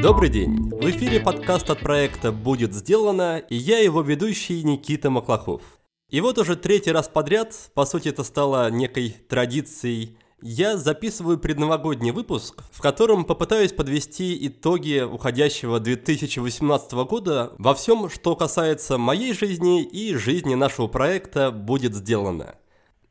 Добрый день! В эфире подкаст от проекта «Будет сделано» и я его ведущий Никита Маклахов. И вот уже третий раз подряд, по сути это стало некой традицией, я записываю предновогодний выпуск, в котором попытаюсь подвести итоги уходящего 2018 года во всем, что касается моей жизни и жизни нашего проекта «Будет сделано».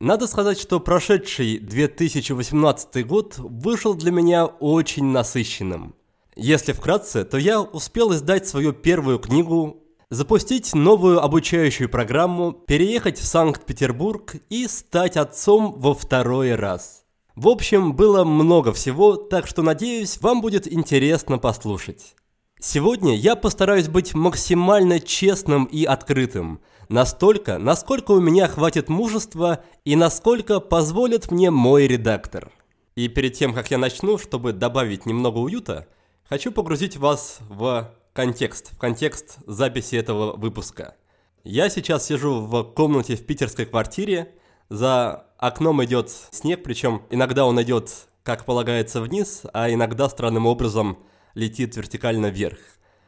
Надо сказать, что прошедший 2018 год вышел для меня очень насыщенным – если вкратце, то я успел издать свою первую книгу, запустить новую обучающую программу, переехать в Санкт-Петербург и стать отцом во второй раз. В общем, было много всего, так что надеюсь, вам будет интересно послушать. Сегодня я постараюсь быть максимально честным и открытым, настолько, насколько у меня хватит мужества и насколько позволит мне мой редактор. И перед тем, как я начну, чтобы добавить немного уюта – Хочу погрузить вас в контекст, в контекст записи этого выпуска. Я сейчас сижу в комнате в питерской квартире, за окном идет снег, причем иногда он идет, как полагается, вниз, а иногда странным образом летит вертикально вверх.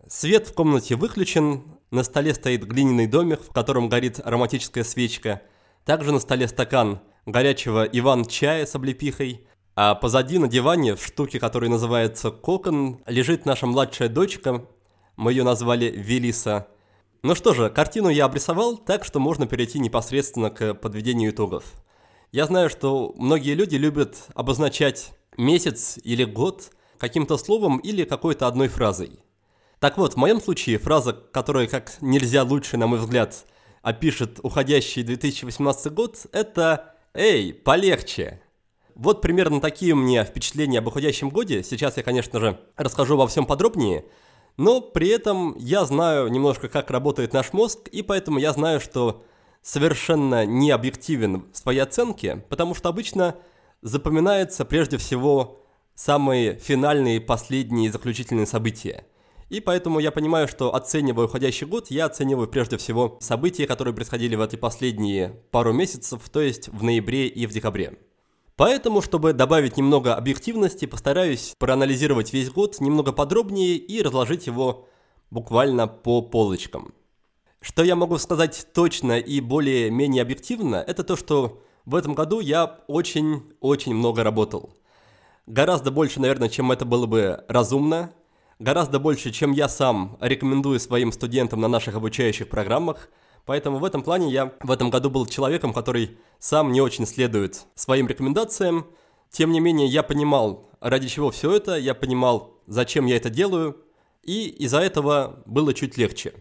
Свет в комнате выключен, на столе стоит глиняный домик, в котором горит ароматическая свечка. Также на столе стакан горячего Иван-чая с облепихой – а позади на диване, в штуке, которая называется «Кокон», лежит наша младшая дочка. Мы ее назвали Велиса. Ну что же, картину я обрисовал, так что можно перейти непосредственно к подведению итогов. Я знаю, что многие люди любят обозначать месяц или год каким-то словом или какой-то одной фразой. Так вот, в моем случае фраза, которая как нельзя лучше, на мой взгляд, опишет уходящий 2018 год, это «Эй, полегче!» Вот примерно такие у меня впечатления об уходящем годе. Сейчас я, конечно же, расскажу во всем подробнее. Но при этом я знаю немножко, как работает наш мозг, и поэтому я знаю, что совершенно не объективен в своей оценке, потому что обычно запоминаются прежде всего самые финальные, последние, заключительные события. И поэтому я понимаю, что оценивая уходящий год, я оцениваю прежде всего события, которые происходили в эти последние пару месяцев, то есть в ноябре и в декабре. Поэтому, чтобы добавить немного объективности, постараюсь проанализировать весь год немного подробнее и разложить его буквально по полочкам. Что я могу сказать точно и более-менее объективно, это то, что в этом году я очень-очень много работал. Гораздо больше, наверное, чем это было бы разумно, гораздо больше, чем я сам рекомендую своим студентам на наших обучающих программах – Поэтому в этом плане я в этом году был человеком, который сам не очень следует своим рекомендациям. Тем не менее, я понимал, ради чего все это, я понимал, зачем я это делаю, и из-за этого было чуть легче.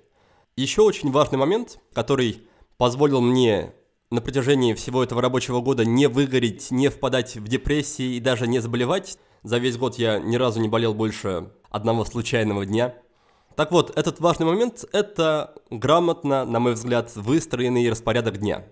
Еще очень важный момент, который позволил мне на протяжении всего этого рабочего года не выгореть, не впадать в депрессии и даже не заболевать. За весь год я ни разу не болел больше одного случайного дня – так вот, этот важный момент – это грамотно, на мой взгляд, выстроенный распорядок дня.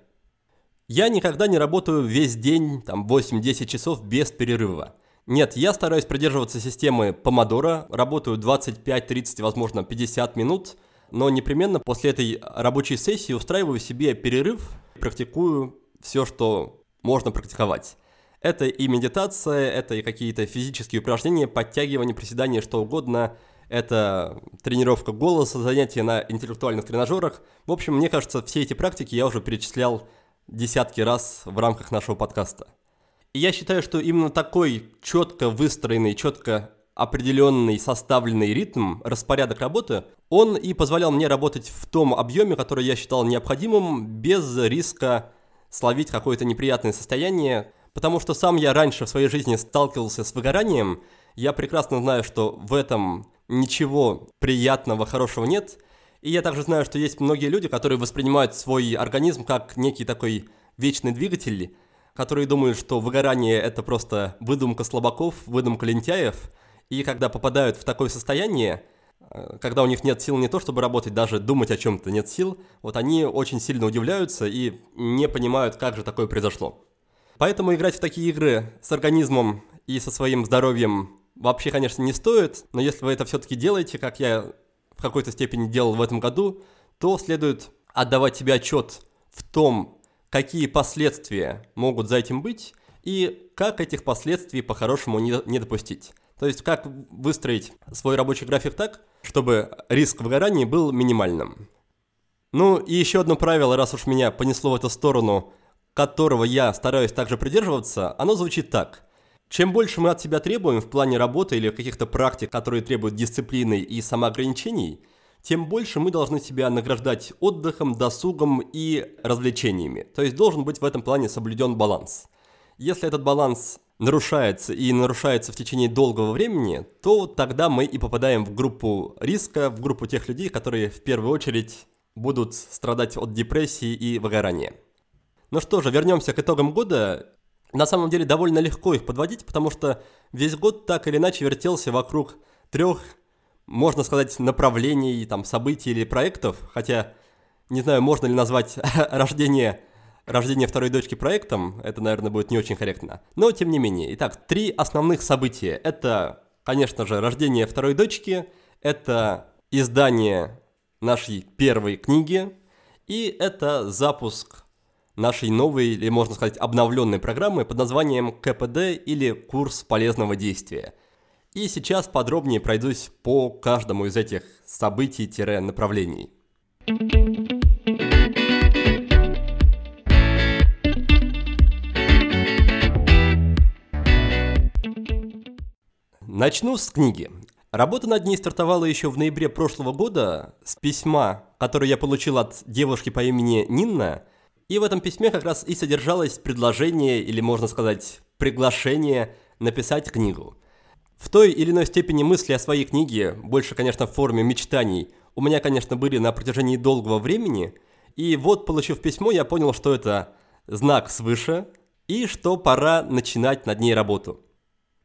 Я никогда не работаю весь день, там 8-10 часов без перерыва. Нет, я стараюсь придерживаться системы помодора, работаю 25-30, возможно, 50 минут, но непременно после этой рабочей сессии устраиваю себе перерыв, практикую все, что можно практиковать. Это и медитация, это и какие-то физические упражнения, подтягивания, приседания, что угодно – это тренировка голоса, занятия на интеллектуальных тренажерах. В общем, мне кажется, все эти практики я уже перечислял десятки раз в рамках нашего подкаста. И я считаю, что именно такой четко выстроенный, четко определенный, составленный ритм, распорядок работы, он и позволял мне работать в том объеме, который я считал необходимым, без риска словить какое-то неприятное состояние, потому что сам я раньше в своей жизни сталкивался с выгоранием, я прекрасно знаю, что в этом ничего приятного, хорошего нет. И я также знаю, что есть многие люди, которые воспринимают свой организм как некий такой вечный двигатель, которые думают, что выгорание – это просто выдумка слабаков, выдумка лентяев. И когда попадают в такое состояние, э, когда у них нет сил не то, чтобы работать, даже думать о чем-то нет сил, вот они очень сильно удивляются и не понимают, как же такое произошло. Поэтому играть в такие игры с организмом и со своим здоровьем вообще, конечно, не стоит, но если вы это все-таки делаете, как я в какой-то степени делал в этом году, то следует отдавать себе отчет в том, какие последствия могут за этим быть, и как этих последствий по-хорошему не, не допустить. То есть как выстроить свой рабочий график так, чтобы риск выгорания был минимальным. Ну и еще одно правило, раз уж меня понесло в эту сторону, которого я стараюсь также придерживаться, оно звучит так. Чем больше мы от себя требуем в плане работы или каких-то практик, которые требуют дисциплины и самоограничений, тем больше мы должны себя награждать отдыхом, досугом и развлечениями. То есть должен быть в этом плане соблюден баланс. Если этот баланс нарушается и нарушается в течение долгого времени, то тогда мы и попадаем в группу риска, в группу тех людей, которые в первую очередь будут страдать от депрессии и выгорания. Ну что же, вернемся к итогам года. На самом деле довольно легко их подводить, потому что весь год так или иначе вертелся вокруг трех, можно сказать, направлений, там, событий или проектов, хотя не знаю, можно ли назвать рождение, рождение второй дочки проектом, это, наверное, будет не очень корректно. Но, тем не менее. Итак, три основных события. Это, конечно же, рождение второй дочки, это издание нашей первой книги, и это запуск нашей новой, или можно сказать, обновленной программы под названием КПД или курс полезного действия. И сейчас подробнее пройдусь по каждому из этих событий-направлений. Начну с книги. Работа над ней стартовала еще в ноябре прошлого года с письма, которое я получил от девушки по имени Нинна, и в этом письме как раз и содержалось предложение, или можно сказать, приглашение написать книгу. В той или иной степени мысли о своей книге, больше, конечно, в форме мечтаний, у меня, конечно, были на протяжении долгого времени, и вот, получив письмо, я понял, что это знак свыше, и что пора начинать над ней работу.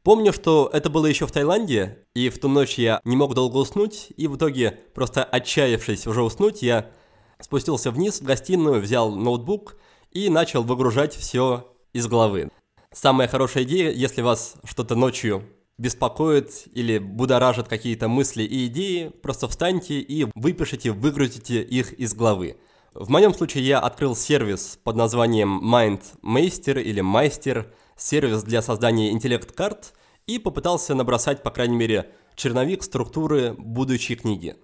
Помню, что это было еще в Таиланде, и в ту ночь я не мог долго уснуть, и в итоге, просто отчаявшись уже уснуть, я спустился вниз в гостиную, взял ноутбук и начал выгружать все из головы. Самая хорошая идея, если вас что-то ночью беспокоит или будоражит какие-то мысли и идеи, просто встаньте и выпишите, выгрузите их из головы. В моем случае я открыл сервис под названием MindMeister или Meister, сервис для создания интеллект-карт, и попытался набросать, по крайней мере, черновик структуры будущей книги.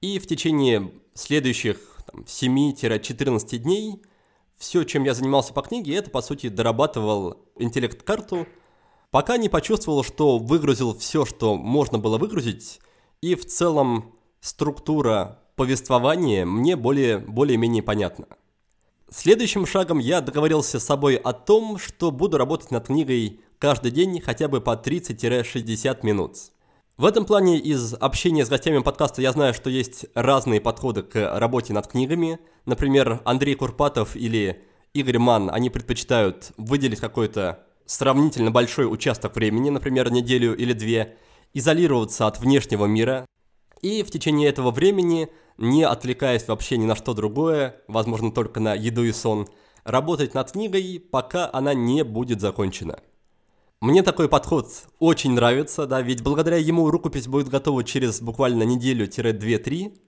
И в течение следующих 7-14 дней все, чем я занимался по книге, это, по сути, дорабатывал интеллект-карту, пока не почувствовал, что выгрузил все, что можно было выгрузить, и в целом структура повествования мне более, более-менее понятна. Следующим шагом я договорился с собой о том, что буду работать над книгой каждый день хотя бы по 30-60 минут. В этом плане из общения с гостями подкаста я знаю, что есть разные подходы к работе над книгами. Например, Андрей Курпатов или Игорь Ман, они предпочитают выделить какой-то сравнительно большой участок времени, например, неделю или две, изолироваться от внешнего мира и в течение этого времени, не отвлекаясь вообще ни на что другое, возможно, только на еду и сон, работать над книгой, пока она не будет закончена. Мне такой подход очень нравится, да, ведь благодаря ему рукопись будет готова через буквально неделю-две-три.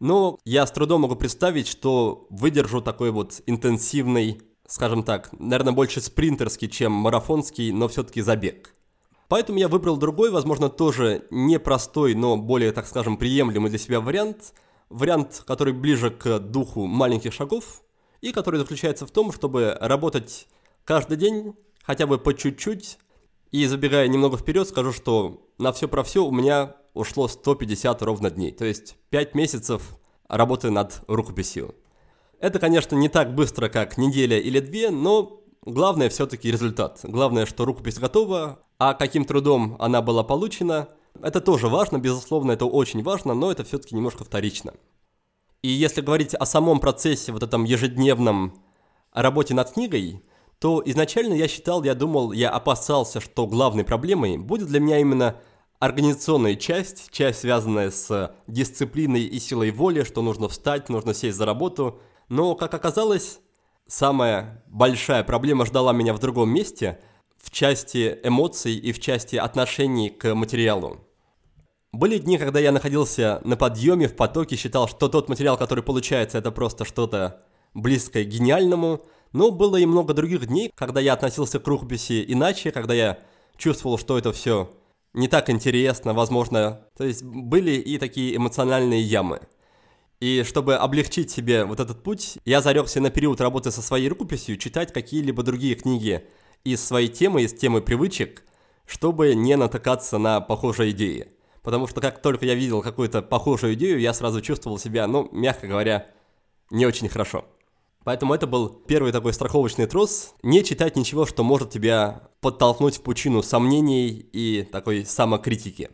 Но я с трудом могу представить, что выдержу такой вот интенсивный, скажем так, наверное, больше спринтерский, чем марафонский, но все-таки забег. Поэтому я выбрал другой, возможно, тоже непростой, но более, так скажем, приемлемый для себя вариант. Вариант, который ближе к духу маленьких шагов, и который заключается в том, чтобы работать каждый день, хотя бы по чуть-чуть, и забегая немного вперед, скажу, что на все про все у меня ушло 150 ровно дней. То есть 5 месяцев работы над рукописью. Это, конечно, не так быстро, как неделя или две, но главное все-таки результат. Главное, что рукопись готова, а каким трудом она была получена, это тоже важно, безусловно, это очень важно, но это все-таки немножко вторично. И если говорить о самом процессе, вот этом ежедневном работе над книгой – то изначально я считал, я думал, я опасался, что главной проблемой будет для меня именно организационная часть, часть, связанная с дисциплиной и силой воли, что нужно встать, нужно сесть за работу. Но, как оказалось, самая большая проблема ждала меня в другом месте, в части эмоций и в части отношений к материалу. Были дни, когда я находился на подъеме, в потоке, считал, что тот материал, который получается, это просто что-то близкое к гениальному – Но было и много других дней, когда я относился к рукописи иначе, когда я чувствовал, что это все не так интересно, возможно. То есть были и такие эмоциональные ямы. И чтобы облегчить себе вот этот путь, я зарекся на период работы со своей рукописью читать какие-либо другие книги из своей темы, из темы привычек, чтобы не натыкаться на похожие идеи. Потому что как только я видел какую-то похожую идею, я сразу чувствовал себя, ну, мягко говоря, не очень хорошо. Поэтому это был первый такой страховочный трос. Не читать ничего, что может тебя подтолкнуть в пучину сомнений и такой самокритики.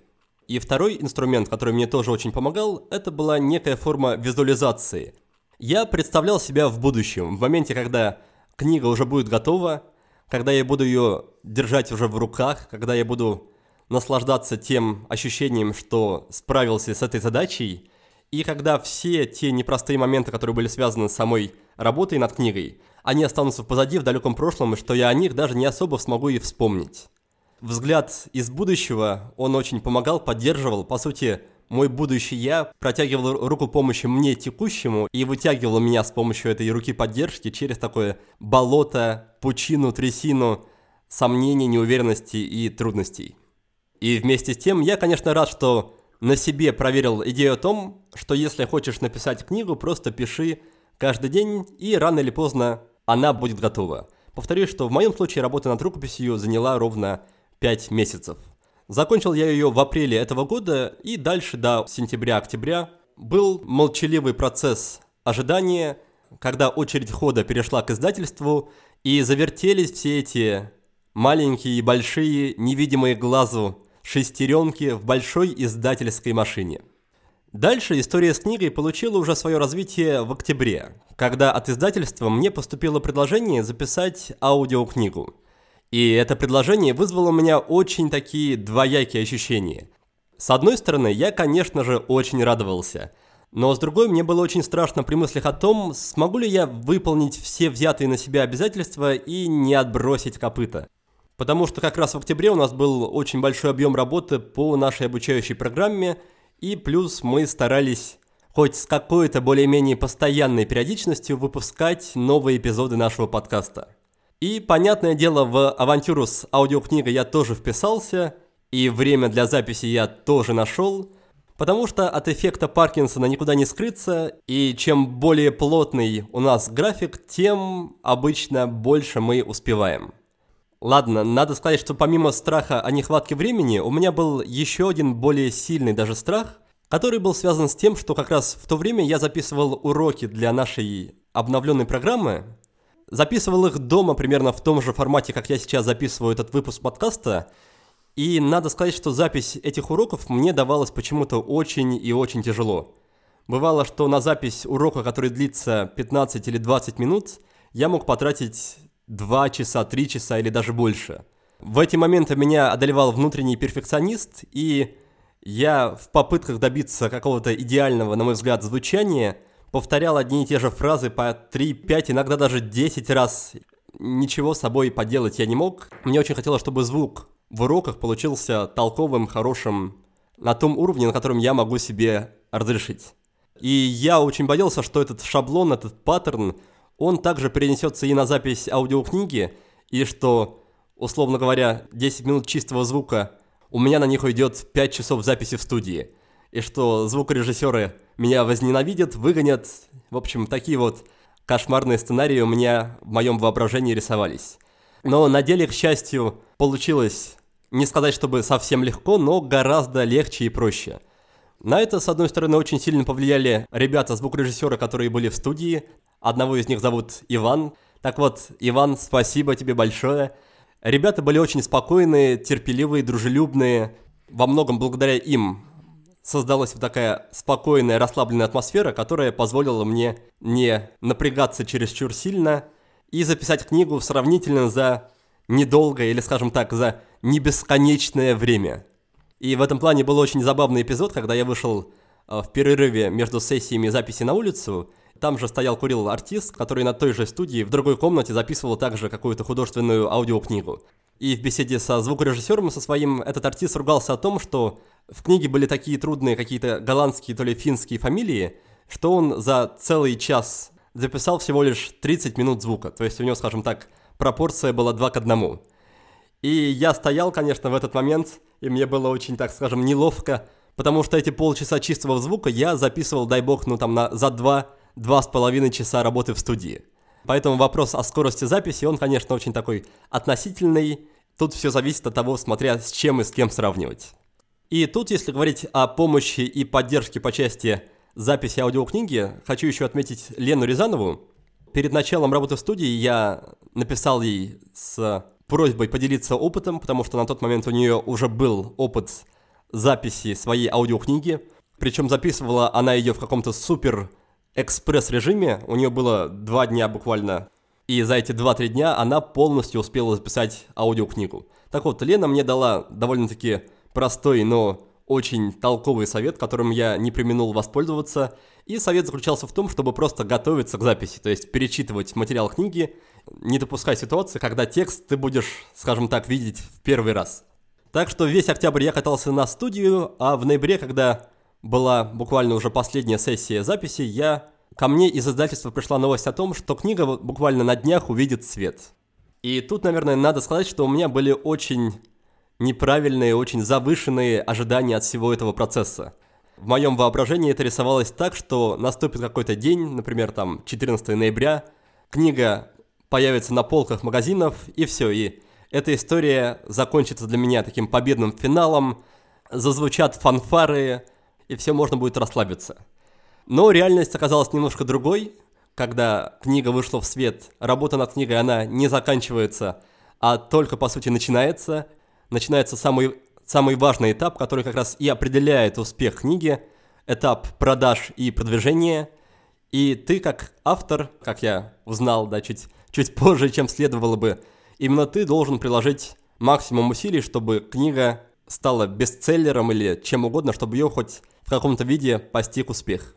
И второй инструмент, который мне тоже очень помогал, это была некая форма визуализации. Я представлял себя в будущем, в моменте, когда книга уже будет готова, когда я буду ее держать уже в руках, когда я буду наслаждаться тем ощущением, что справился с этой задачей, и когда все те непростые моменты, которые были связаны с самой работой над книгой, они останутся позади в далеком прошлом, и что я о них даже не особо смогу и вспомнить. Взгляд из будущего, он очень помогал, поддерживал, по сути, мой будущий я протягивал руку помощи мне текущему и вытягивал меня с помощью этой руки поддержки через такое болото, пучину, трясину сомнений, неуверенности и трудностей. И вместе с тем я, конечно, рад, что на себе проверил идею о том, что если хочешь написать книгу, просто пиши каждый день, и рано или поздно она будет готова. Повторюсь, что в моем случае работа над рукописью заняла ровно 5 месяцев. Закончил я ее в апреле этого года, и дальше до сентября-октября был молчаливый процесс ожидания, когда очередь хода перешла к издательству, и завертелись все эти маленькие и большие, невидимые глазу шестеренки в большой издательской машине. Дальше история с книгой получила уже свое развитие в октябре, когда от издательства мне поступило предложение записать аудиокнигу. И это предложение вызвало у меня очень такие двоякие ощущения. С одной стороны, я, конечно же, очень радовался. Но с другой, мне было очень страшно при мыслях о том, смогу ли я выполнить все взятые на себя обязательства и не отбросить копыта. Потому что как раз в октябре у нас был очень большой объем работы по нашей обучающей программе – и плюс мы старались хоть с какой-то более-менее постоянной периодичностью выпускать новые эпизоды нашего подкаста. И, понятное дело, в авантюру с аудиокнигой я тоже вписался, и время для записи я тоже нашел, потому что от эффекта Паркинсона никуда не скрыться, и чем более плотный у нас график, тем обычно больше мы успеваем. Ладно, надо сказать, что помимо страха о нехватке времени, у меня был еще один более сильный даже страх, который был связан с тем, что как раз в то время я записывал уроки для нашей обновленной программы, записывал их дома примерно в том же формате, как я сейчас записываю этот выпуск подкаста, и надо сказать, что запись этих уроков мне давалась почему-то очень и очень тяжело. Бывало, что на запись урока, который длится 15 или 20 минут, я мог потратить 2 часа, 3 часа или даже больше. В эти моменты меня одолевал внутренний перфекционист, и я в попытках добиться какого-то идеального, на мой взгляд, звучания повторял одни и те же фразы по 3, 5, иногда даже 10 раз. Ничего с собой поделать я не мог. Мне очень хотелось, чтобы звук в уроках получился толковым, хорошим, на том уровне, на котором я могу себе разрешить. И я очень боялся, что этот шаблон, этот паттерн он также перенесется и на запись аудиокниги, и что, условно говоря, 10 минут чистого звука, у меня на них уйдет 5 часов записи в студии, и что звукорежиссеры меня возненавидят, выгонят, в общем, такие вот кошмарные сценарии у меня в моем воображении рисовались. Но на деле, к счастью, получилось, не сказать, чтобы совсем легко, но гораздо легче и проще. На это, с одной стороны, очень сильно повлияли ребята, звукорежиссеры, которые были в студии, Одного из них зовут Иван. Так вот, Иван, спасибо тебе большое. Ребята были очень спокойные, терпеливые, дружелюбные. Во многом благодаря им создалась вот такая спокойная, расслабленная атмосфера, которая позволила мне не напрягаться чересчур сильно и записать книгу сравнительно за недолгое или, скажем так, за небесконечное время. И в этом плане был очень забавный эпизод, когда я вышел э, в перерыве между сессиями записи на улицу там же стоял, курил артист, который на той же студии в другой комнате записывал также какую-то художественную аудиокнигу. И в беседе со звукорежиссером со своим этот артист ругался о том, что в книге были такие трудные какие-то голландские, то ли финские фамилии, что он за целый час записал всего лишь 30 минут звука. То есть у него, скажем так, пропорция была 2 к 1. И я стоял, конечно, в этот момент, и мне было очень, так скажем, неловко, потому что эти полчаса чистого звука я записывал, дай бог, ну там на, за 2 два с половиной часа работы в студии. Поэтому вопрос о скорости записи, он, конечно, очень такой относительный. Тут все зависит от того, смотря с чем и с кем сравнивать. И тут, если говорить о помощи и поддержке по части записи аудиокниги, хочу еще отметить Лену Рязанову. Перед началом работы в студии я написал ей с просьбой поделиться опытом, потому что на тот момент у нее уже был опыт записи своей аудиокниги. Причем записывала она ее в каком-то супер экспресс-режиме. У нее было два дня буквально. И за эти 2-3 дня она полностью успела записать аудиокнигу. Так вот, Лена мне дала довольно-таки простой, но очень толковый совет, которым я не применил воспользоваться. И совет заключался в том, чтобы просто готовиться к записи, то есть перечитывать материал книги, не допускать ситуации, когда текст ты будешь, скажем так, видеть в первый раз. Так что весь октябрь я катался на студию, а в ноябре, когда была буквально уже последняя сессия записи, я ко мне из издательства пришла новость о том, что книга буквально на днях увидит свет. И тут, наверное, надо сказать, что у меня были очень неправильные, очень завышенные ожидания от всего этого процесса. В моем воображении это рисовалось так, что наступит какой-то день, например, там 14 ноября, книга появится на полках магазинов, и все, и эта история закончится для меня таким победным финалом, зазвучат фанфары, и все можно будет расслабиться. Но реальность оказалась немножко другой. Когда книга вышла в свет, работа над книгой, она не заканчивается, а только, по сути, начинается. Начинается самый, самый важный этап, который как раз и определяет успех книги. Этап продаж и продвижения. И ты, как автор, как я узнал, да, чуть, чуть позже, чем следовало бы, именно ты должен приложить максимум усилий, чтобы книга стала бестселлером или чем угодно, чтобы ее хоть в каком-то виде постиг успех.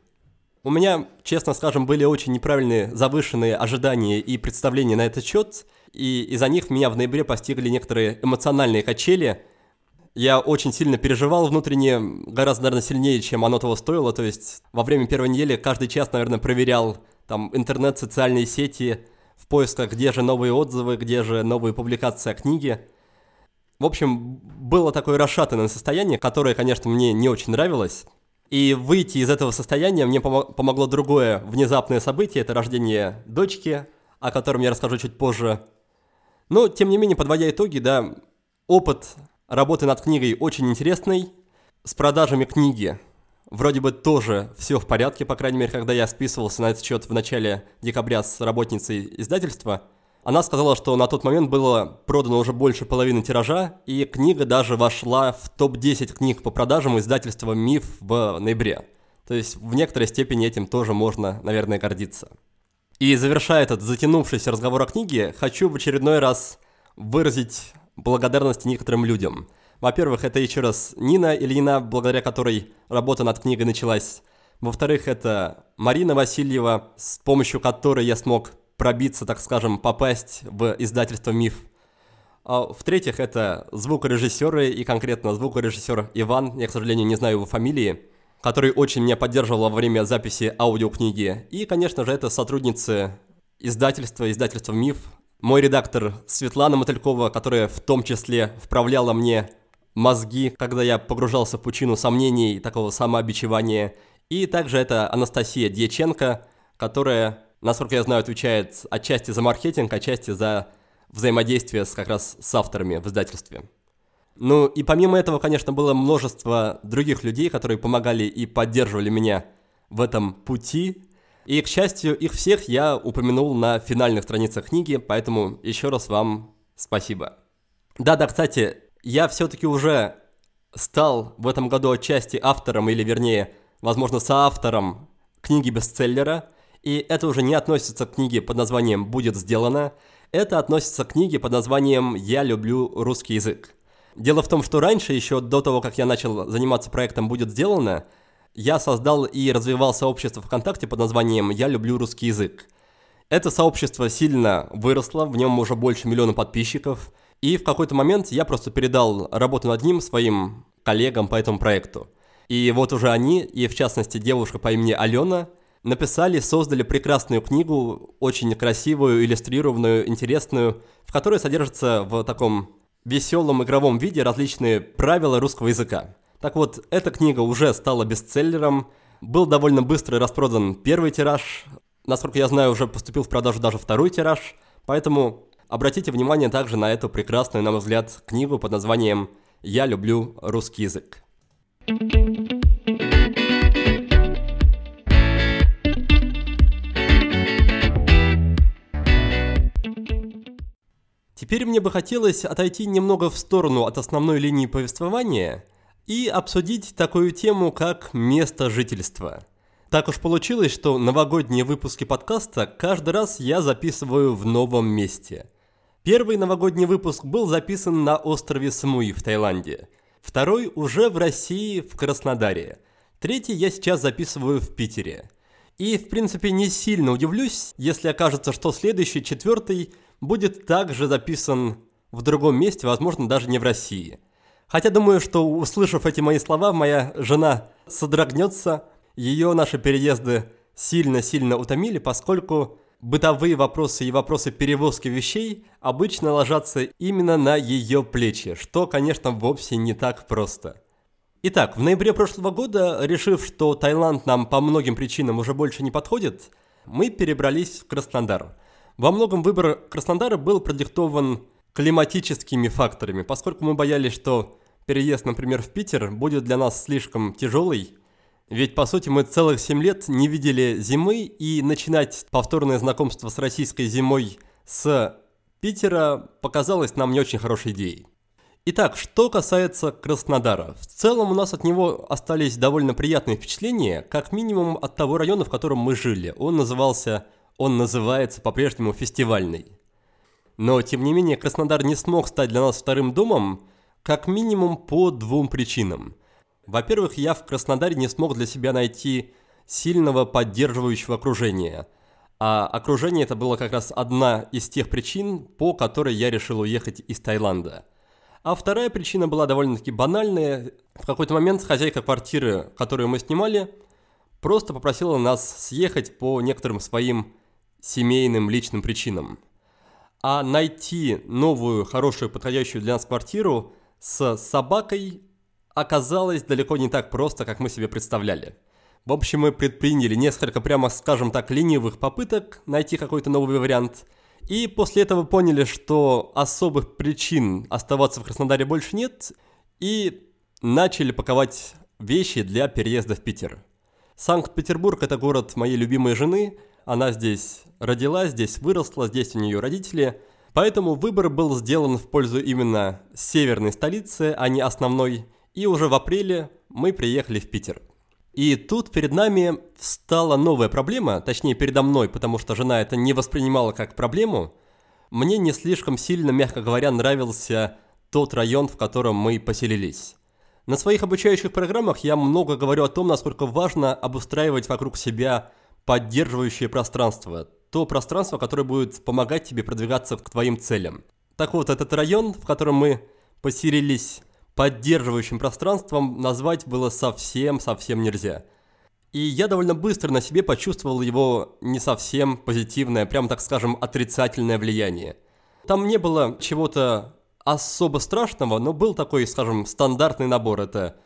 У меня, честно скажем, были очень неправильные завышенные ожидания и представления на этот счет, и из-за них меня в ноябре постигли некоторые эмоциональные качели. Я очень сильно переживал внутренне, гораздо, наверное, сильнее, чем оно того стоило. То есть во время первой недели каждый час, наверное, проверял там интернет, социальные сети в поисках, где же новые отзывы, где же новые публикации о книге. В общем, было такое расшатанное состояние, которое, конечно, мне не очень нравилось. И выйти из этого состояния мне помогло другое внезапное событие, это рождение дочки, о котором я расскажу чуть позже. Но, тем не менее, подводя итоги, да, опыт работы над книгой очень интересный. С продажами книги вроде бы тоже все в порядке, по крайней мере, когда я списывался на этот счет в начале декабря с работницей издательства – она сказала, что на тот момент было продано уже больше половины тиража, и книга даже вошла в топ-10 книг по продажам издательства «Миф» в ноябре. То есть в некоторой степени этим тоже можно, наверное, гордиться. И завершая этот затянувшийся разговор о книге, хочу в очередной раз выразить благодарность некоторым людям. Во-первых, это еще раз Нина Ильина, благодаря которой работа над книгой началась. Во-вторых, это Марина Васильева, с помощью которой я смог пробиться, так скажем, попасть в издательство «Миф». А, в-третьих, это звукорежиссеры, и конкретно звукорежиссер Иван, я, к сожалению, не знаю его фамилии, который очень меня поддерживал во время записи аудиокниги. И, конечно же, это сотрудницы издательства, издательства «Миф», мой редактор Светлана Мотылькова, которая в том числе вправляла мне мозги, когда я погружался в пучину сомнений и такого самообичевания. И также это Анастасия Дьяченко, которая насколько я знаю, отвечает отчасти за маркетинг, отчасти за взаимодействие с, как раз с авторами в издательстве. Ну и помимо этого, конечно, было множество других людей, которые помогали и поддерживали меня в этом пути. И, к счастью, их всех я упомянул на финальных страницах книги, поэтому еще раз вам спасибо. Да-да, кстати, я все-таки уже стал в этом году отчасти автором, или вернее, возможно, соавтором книги бестселлера – и это уже не относится к книге под названием «Будет сделано», это относится к книге под названием «Я люблю русский язык». Дело в том, что раньше, еще до того, как я начал заниматься проектом «Будет сделано», я создал и развивал сообщество ВКонтакте под названием «Я люблю русский язык». Это сообщество сильно выросло, в нем уже больше миллиона подписчиков, и в какой-то момент я просто передал работу над ним своим коллегам по этому проекту. И вот уже они, и в частности девушка по имени Алена – написали, создали прекрасную книгу, очень красивую, иллюстрированную, интересную, в которой содержатся в таком веселом игровом виде различные правила русского языка. Так вот, эта книга уже стала бестселлером, был довольно быстро распродан первый тираж, насколько я знаю, уже поступил в продажу даже второй тираж, поэтому обратите внимание также на эту прекрасную, на мой взгляд, книгу под названием «Я люблю русский язык». Теперь мне бы хотелось отойти немного в сторону от основной линии повествования и обсудить такую тему, как место жительства. Так уж получилось, что новогодние выпуски подкаста каждый раз я записываю в новом месте. Первый новогодний выпуск был записан на острове Самуи в Таиланде. Второй уже в России, в Краснодаре. Третий я сейчас записываю в Питере. И, в принципе, не сильно удивлюсь, если окажется, что следующий, четвертый, будет также записан в другом месте, возможно, даже не в России. Хотя думаю, что услышав эти мои слова, моя жена содрогнется, ее наши переезды сильно-сильно утомили, поскольку бытовые вопросы и вопросы перевозки вещей обычно ложатся именно на ее плечи, что, конечно, вовсе не так просто. Итак, в ноябре прошлого года, решив, что Таиланд нам по многим причинам уже больше не подходит, мы перебрались в Краснодар – во многом выбор Краснодара был продиктован климатическими факторами, поскольку мы боялись, что переезд, например, в Питер будет для нас слишком тяжелый, ведь, по сути, мы целых 7 лет не видели зимы, и начинать повторное знакомство с российской зимой с Питера показалось нам не очень хорошей идеей. Итак, что касается Краснодара. В целом у нас от него остались довольно приятные впечатления, как минимум от того района, в котором мы жили. Он назывался он называется по-прежнему фестивальный. Но, тем не менее, Краснодар не смог стать для нас вторым домом, как минимум по двум причинам. Во-первых, я в Краснодаре не смог для себя найти сильного поддерживающего окружения. А окружение это было как раз одна из тех причин, по которой я решил уехать из Таиланда. А вторая причина была довольно-таки банальная. В какой-то момент хозяйка квартиры, которую мы снимали, просто попросила нас съехать по некоторым своим семейным личным причинам. А найти новую, хорошую, подходящую для нас квартиру с собакой оказалось далеко не так просто, как мы себе представляли. В общем, мы предприняли несколько, прямо скажем так, ленивых попыток найти какой-то новый вариант. И после этого поняли, что особых причин оставаться в Краснодаре больше нет. И начали паковать вещи для переезда в Питер. Санкт-Петербург – это город моей любимой жены – она здесь родилась, здесь выросла, здесь у нее родители. Поэтому выбор был сделан в пользу именно северной столицы, а не основной. И уже в апреле мы приехали в Питер. И тут перед нами стала новая проблема, точнее передо мной, потому что жена это не воспринимала как проблему. Мне не слишком сильно, мягко говоря, нравился тот район, в котором мы поселились. На своих обучающих программах я много говорю о том, насколько важно обустраивать вокруг себя поддерживающее пространство. То пространство, которое будет помогать тебе продвигаться к твоим целям. Так вот, этот район, в котором мы поселились поддерживающим пространством, назвать было совсем-совсем нельзя. И я довольно быстро на себе почувствовал его не совсем позитивное, прям так скажем, отрицательное влияние. Там не было чего-то особо страшного, но был такой, скажем, стандартный набор. Это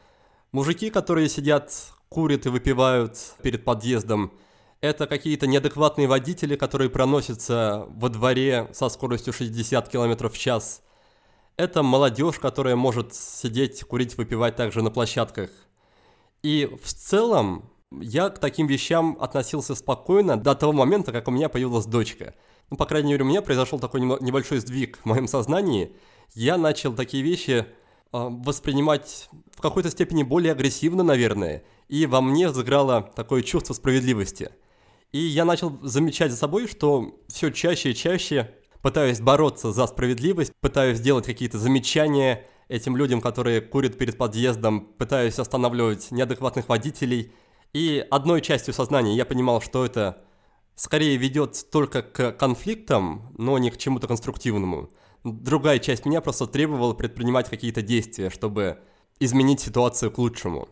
мужики, которые сидят, курят и выпивают перед подъездом – это какие-то неадекватные водители, которые проносятся во дворе со скоростью 60 км в час. Это молодежь, которая может сидеть, курить, выпивать также на площадках. И в целом я к таким вещам относился спокойно до того момента, как у меня появилась дочка. Ну, по крайней мере, у меня произошел такой небольшой сдвиг в моем сознании. Я начал такие вещи э, воспринимать в какой-то степени более агрессивно, наверное. И во мне взыграло такое чувство справедливости – и я начал замечать за собой, что все чаще и чаще пытаюсь бороться за справедливость, пытаюсь делать какие-то замечания этим людям, которые курят перед подъездом, пытаюсь останавливать неадекватных водителей. И одной частью сознания я понимал, что это скорее ведет только к конфликтам, но не к чему-то конструктивному. Другая часть меня просто требовала предпринимать какие-то действия, чтобы изменить ситуацию к лучшему.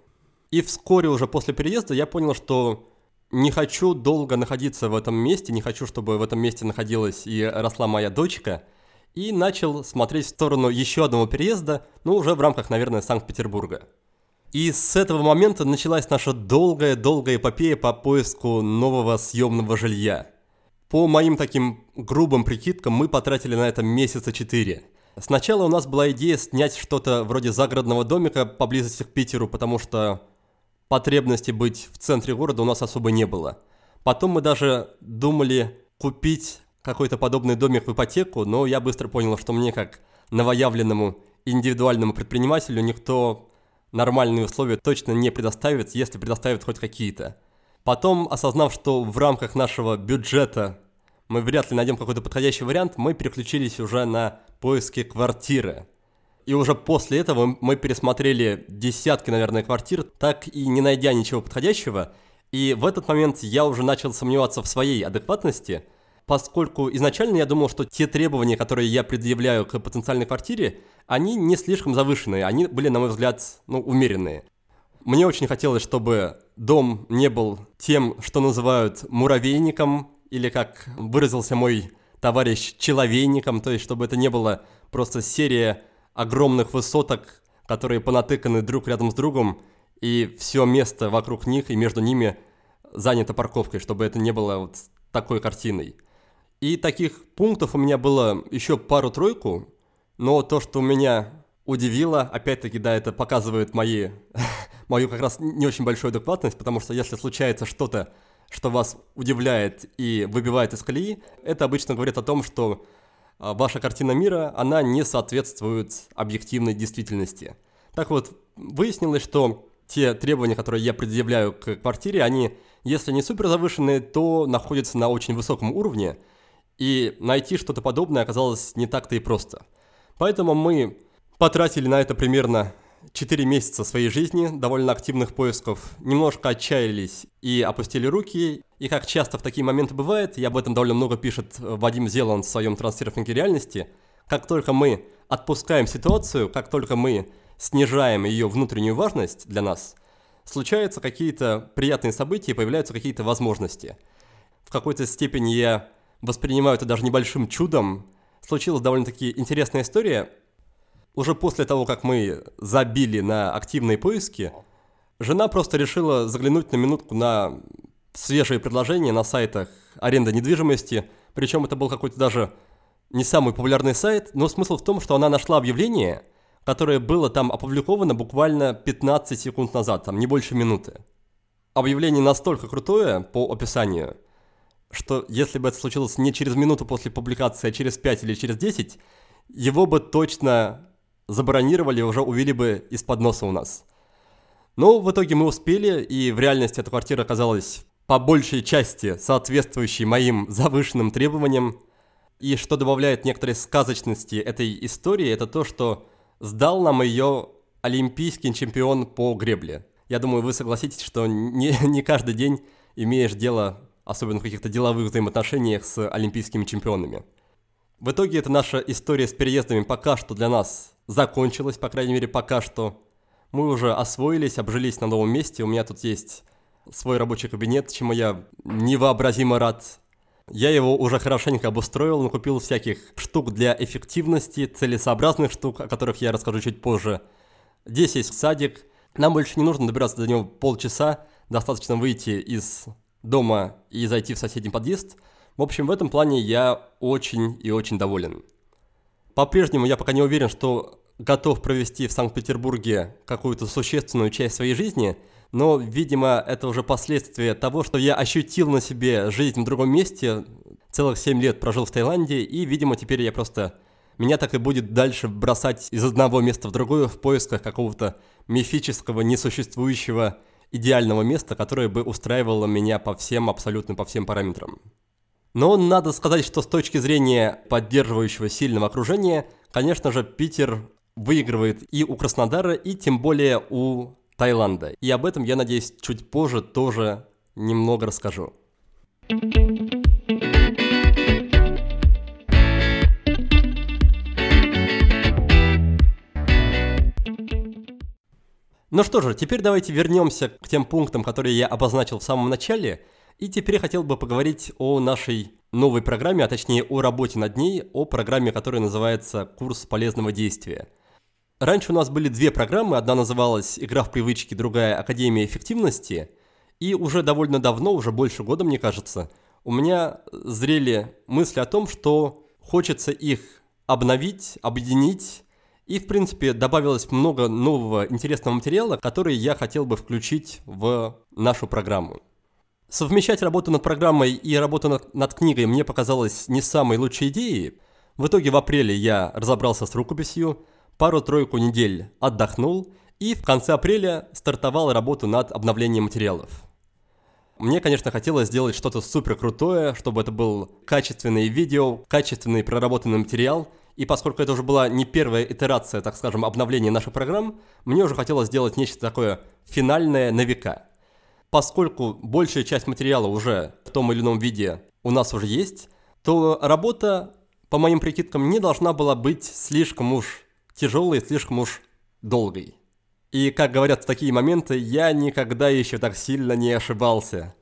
И вскоре уже после переезда я понял, что не хочу долго находиться в этом месте, не хочу, чтобы в этом месте находилась и росла моя дочка, и начал смотреть в сторону еще одного переезда, ну, уже в рамках, наверное, Санкт-Петербурга. И с этого момента началась наша долгая-долгая эпопея по поиску нового съемного жилья. По моим таким грубым прикидкам, мы потратили на это месяца четыре. Сначала у нас была идея снять что-то вроде загородного домика поблизости к Питеру, потому что потребности быть в центре города у нас особо не было. Потом мы даже думали купить какой-то подобный домик в ипотеку, но я быстро понял, что мне как новоявленному индивидуальному предпринимателю никто нормальные условия точно не предоставит, если предоставит хоть какие-то. Потом, осознав, что в рамках нашего бюджета мы вряд ли найдем какой-то подходящий вариант, мы переключились уже на поиски квартиры. И уже после этого мы пересмотрели десятки, наверное, квартир, так и не найдя ничего подходящего. И в этот момент я уже начал сомневаться в своей адекватности, поскольку изначально я думал, что те требования, которые я предъявляю к потенциальной квартире, они не слишком завышенные, они были, на мой взгляд, ну, умеренные. Мне очень хотелось, чтобы дом не был тем, что называют муравейником, или как выразился мой товарищ, человейником, то есть чтобы это не было просто серия огромных высоток, которые понатыканы друг рядом с другом, и все место вокруг них и между ними занято парковкой, чтобы это не было вот такой картиной. И таких пунктов у меня было еще пару-тройку, но то, что меня удивило, опять-таки, да, это показывает мои, мою как раз не очень большую адекватность, потому что если случается что-то, что вас удивляет и выбивает из колеи, это обычно говорит о том, что ваша картина мира, она не соответствует объективной действительности. Так вот, выяснилось, что те требования, которые я предъявляю к квартире, они, если не супер завышенные, то находятся на очень высоком уровне, и найти что-то подобное оказалось не так-то и просто. Поэтому мы потратили на это примерно 4 месяца своей жизни, довольно активных поисков, немножко отчаялись и опустили руки. И как часто в такие моменты бывает, и об этом довольно много пишет Вадим Зеланд в своем трансерфинге реальности, как только мы отпускаем ситуацию, как только мы снижаем ее внутреннюю важность для нас, случаются какие-то приятные события, появляются какие-то возможности. В какой-то степени я воспринимаю это даже небольшим чудом. Случилась довольно-таки интересная история – уже после того, как мы забили на активные поиски, жена просто решила заглянуть на минутку на свежие предложения на сайтах аренды недвижимости. Причем это был какой-то даже не самый популярный сайт, но смысл в том, что она нашла объявление, которое было там опубликовано буквально 15 секунд назад, там не больше минуты. Объявление настолько крутое по описанию, что если бы это случилось не через минуту после публикации, а через 5 или через 10, его бы точно забронировали, уже увели бы из-под носа у нас. Но в итоге мы успели, и в реальности эта квартира оказалась по большей части соответствующей моим завышенным требованиям. И что добавляет некоторой сказочности этой истории, это то, что сдал нам ее олимпийский чемпион по гребле. Я думаю, вы согласитесь, что не, не каждый день имеешь дело, особенно в каких-то деловых взаимоотношениях с олимпийскими чемпионами. В итоге это наша история с переездами пока что для нас закончилась, по крайней мере, пока что. Мы уже освоились, обжились на новом месте. У меня тут есть свой рабочий кабинет, чему я невообразимо рад. Я его уже хорошенько обустроил, накупил всяких штук для эффективности, целесообразных штук, о которых я расскажу чуть позже. Здесь есть садик. Нам больше не нужно добираться до него полчаса. Достаточно выйти из дома и зайти в соседний подъезд. В общем, в этом плане я очень и очень доволен. По-прежнему я пока не уверен, что готов провести в Санкт-Петербурге какую-то существенную часть своей жизни, но, видимо, это уже последствия того, что я ощутил на себе жизнь в другом месте, целых 7 лет прожил в Таиланде, и, видимо, теперь я просто... Меня так и будет дальше бросать из одного места в другое в поисках какого-то мифического, несуществующего идеального места, которое бы устраивало меня по всем, абсолютно по всем параметрам. Но надо сказать, что с точки зрения поддерживающего сильного окружения, конечно же, Питер выигрывает и у Краснодара, и тем более у Таиланда. И об этом, я надеюсь, чуть позже тоже немного расскажу. Ну что же, теперь давайте вернемся к тем пунктам, которые я обозначил в самом начале – И теперь хотел бы поговорить о нашей новой программе, а точнее о работе над ней, о программе, которая называется «Курс полезного действия». Раньше у нас были две программы, одна называлась «Игра в привычки», другая «Академия эффективности», и уже довольно давно, уже больше года, мне кажется, у меня зрели мысли о том, что хочется их обновить, объединить, и, в принципе, добавилось много нового интересного материала, который я хотел бы включить в нашу программу. Совмещать работу над программой и работу над, над книгой мне показалось не самой лучшей идеей. В итоге в апреле я разобрался с рукописью, пару-тройку недель отдохнул и в конце апреля стартовал работу над обновлением материалов. Мне, конечно, хотелось сделать что-то супер крутое, чтобы это был качественное видео, качественный проработанный материал – и поскольку это уже была не первая итерация, так скажем, обновления наших программ, мне уже хотелось сделать нечто такое финальное на века. Поскольку большая часть материала уже в том или ином виде у нас уже есть, то работа, по моим прикидкам, не должна была быть слишком уж тяжелой, слишком уж долгой. И, как говорят в такие моменты, я никогда еще так сильно не ошибался.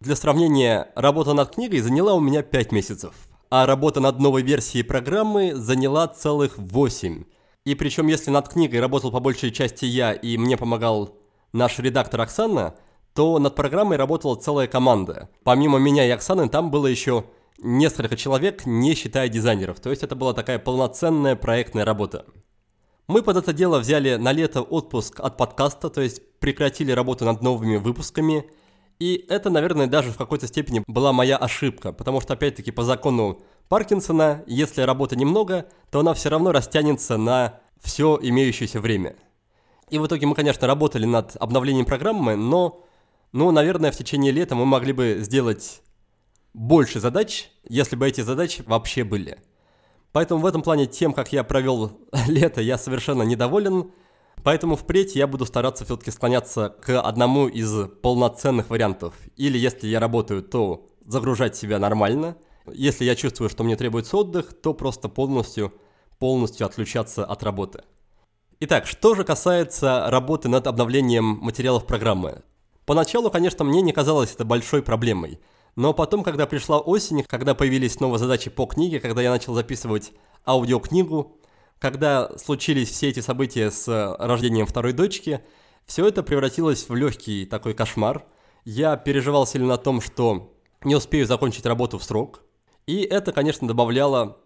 Для сравнения, работа над книгой заняла у меня 5 месяцев – а работа над новой версией программы заняла целых 8. И причем, если над книгой работал по большей части я и мне помогал наш редактор Оксана, то над программой работала целая команда. Помимо меня и Оксаны, там было еще несколько человек, не считая дизайнеров. То есть это была такая полноценная проектная работа. Мы под это дело взяли на лето отпуск от подкаста, то есть прекратили работу над новыми выпусками – и это, наверное, даже в какой-то степени была моя ошибка, потому что, опять-таки, по закону Паркинсона, если работы немного, то она все равно растянется на все имеющееся время. И в итоге мы, конечно, работали над обновлением программы, но, ну, наверное, в течение лета мы могли бы сделать больше задач, если бы эти задачи вообще были. Поэтому в этом плане тем, как я провел лето, я совершенно недоволен – Поэтому впредь я буду стараться все-таки склоняться к одному из полноценных вариантов. Или если я работаю, то загружать себя нормально. Если я чувствую, что мне требуется отдых, то просто полностью, полностью отключаться от работы. Итак, что же касается работы над обновлением материалов программы. Поначалу, конечно, мне не казалось это большой проблемой. Но потом, когда пришла осень, когда появились новые задачи по книге, когда я начал записывать аудиокнигу, когда случились все эти события с э, рождением второй дочки, все это превратилось в легкий такой кошмар. Я переживал сильно о том, что не успею закончить работу в срок. И это, конечно, добавляло,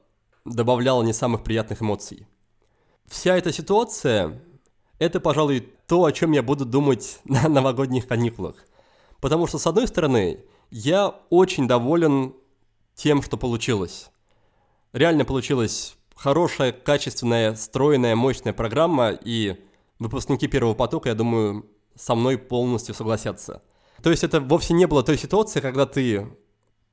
добавляло не самых приятных эмоций. Вся эта ситуация – это, пожалуй, то, о чем я буду думать на новогодних каникулах. Потому что, с одной стороны, я очень доволен тем, что получилось. Реально получилось хорошая, качественная, стройная, мощная программа, и выпускники первого потока, я думаю, со мной полностью согласятся. То есть это вовсе не было той ситуации, когда ты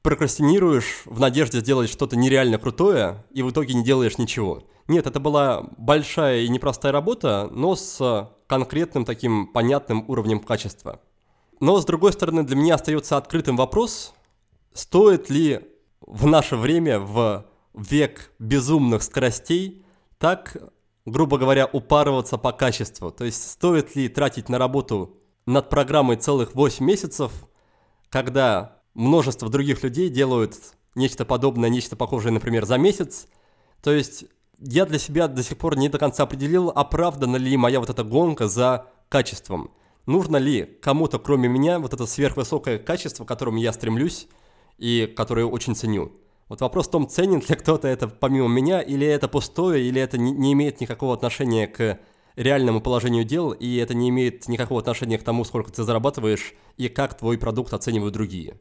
прокрастинируешь в надежде сделать что-то нереально крутое, и в итоге не делаешь ничего. Нет, это была большая и непростая работа, но с конкретным таким понятным уровнем качества. Но, с другой стороны, для меня остается открытым вопрос, стоит ли в наше время, в век безумных скоростей, так, грубо говоря, упарываться по качеству. То есть стоит ли тратить на работу над программой целых 8 месяцев, когда множество других людей делают нечто подобное, нечто похожее, например, за месяц. То есть я для себя до сих пор не до конца определил, оправдана ли моя вот эта гонка за качеством. Нужно ли кому-то, кроме меня, вот это сверхвысокое качество, к которому я стремлюсь и которое очень ценю. Вот вопрос в том, ценит ли кто-то это помимо меня, или это пустое, или это не, имеет никакого отношения к реальному положению дел, и это не имеет никакого отношения к тому, сколько ты зарабатываешь, и как твой продукт оценивают другие.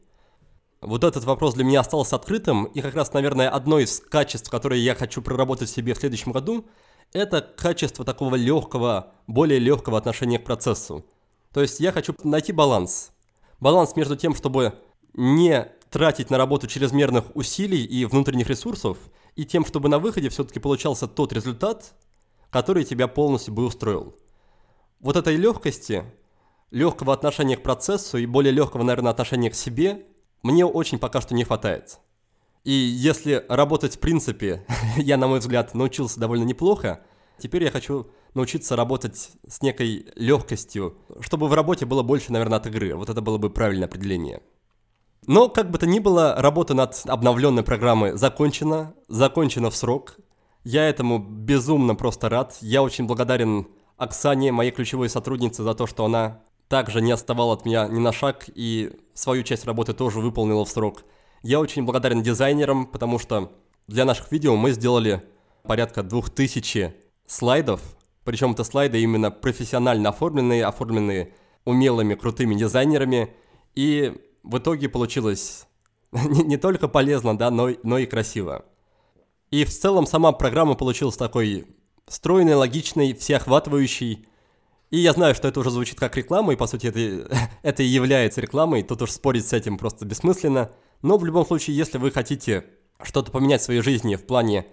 Вот этот вопрос для меня остался открытым, и как раз, наверное, одно из качеств, которые я хочу проработать себе в следующем году, это качество такого легкого, более легкого отношения к процессу. То есть я хочу найти баланс. Баланс между тем, чтобы не тратить на работу чрезмерных усилий и внутренних ресурсов, и тем, чтобы на выходе все-таки получался тот результат, который тебя полностью бы устроил. Вот этой легкости, легкого отношения к процессу и более легкого, наверное, отношения к себе мне очень пока что не хватает. И если работать в принципе, я, на мой взгляд, научился довольно неплохо, теперь я хочу научиться работать с некой легкостью, чтобы в работе было больше, наверное, от игры. Вот это было бы правильное определение. Но, как бы то ни было, работа над обновленной программой закончена, закончена в срок. Я этому безумно просто рад. Я очень благодарен Оксане, моей ключевой сотруднице, за то, что она также не отставала от меня ни на шаг и свою часть работы тоже выполнила в срок. Я очень благодарен дизайнерам, потому что для наших видео мы сделали порядка 2000 слайдов, причем это слайды именно профессионально оформленные, оформленные умелыми, крутыми дизайнерами, и в итоге получилось не, не только полезно, да, но, но и красиво. И в целом сама программа получилась такой стройной, логичной, всеохватывающей, и я знаю, что это уже звучит как реклама, и по сути это, это и является рекламой, тут уж спорить с этим просто бессмысленно. Но в любом случае, если вы хотите что-то поменять в своей жизни в плане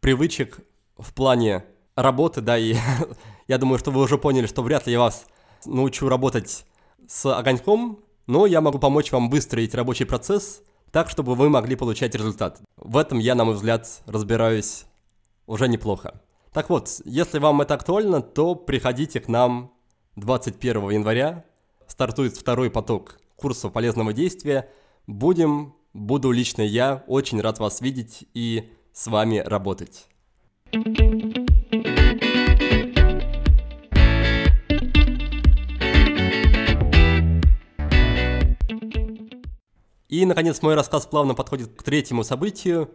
привычек, в плане работы, да, и я думаю, что вы уже поняли, что вряд ли я вас научу работать с огоньком, но я могу помочь вам выстроить рабочий процесс так, чтобы вы могли получать результат. В этом я, на мой взгляд, разбираюсь уже неплохо. Так вот, если вам это актуально, то приходите к нам 21 января. Стартует второй поток курсов полезного действия. Будем, буду лично я, очень рад вас видеть и с вами работать. И, наконец, мой рассказ плавно подходит к третьему событию.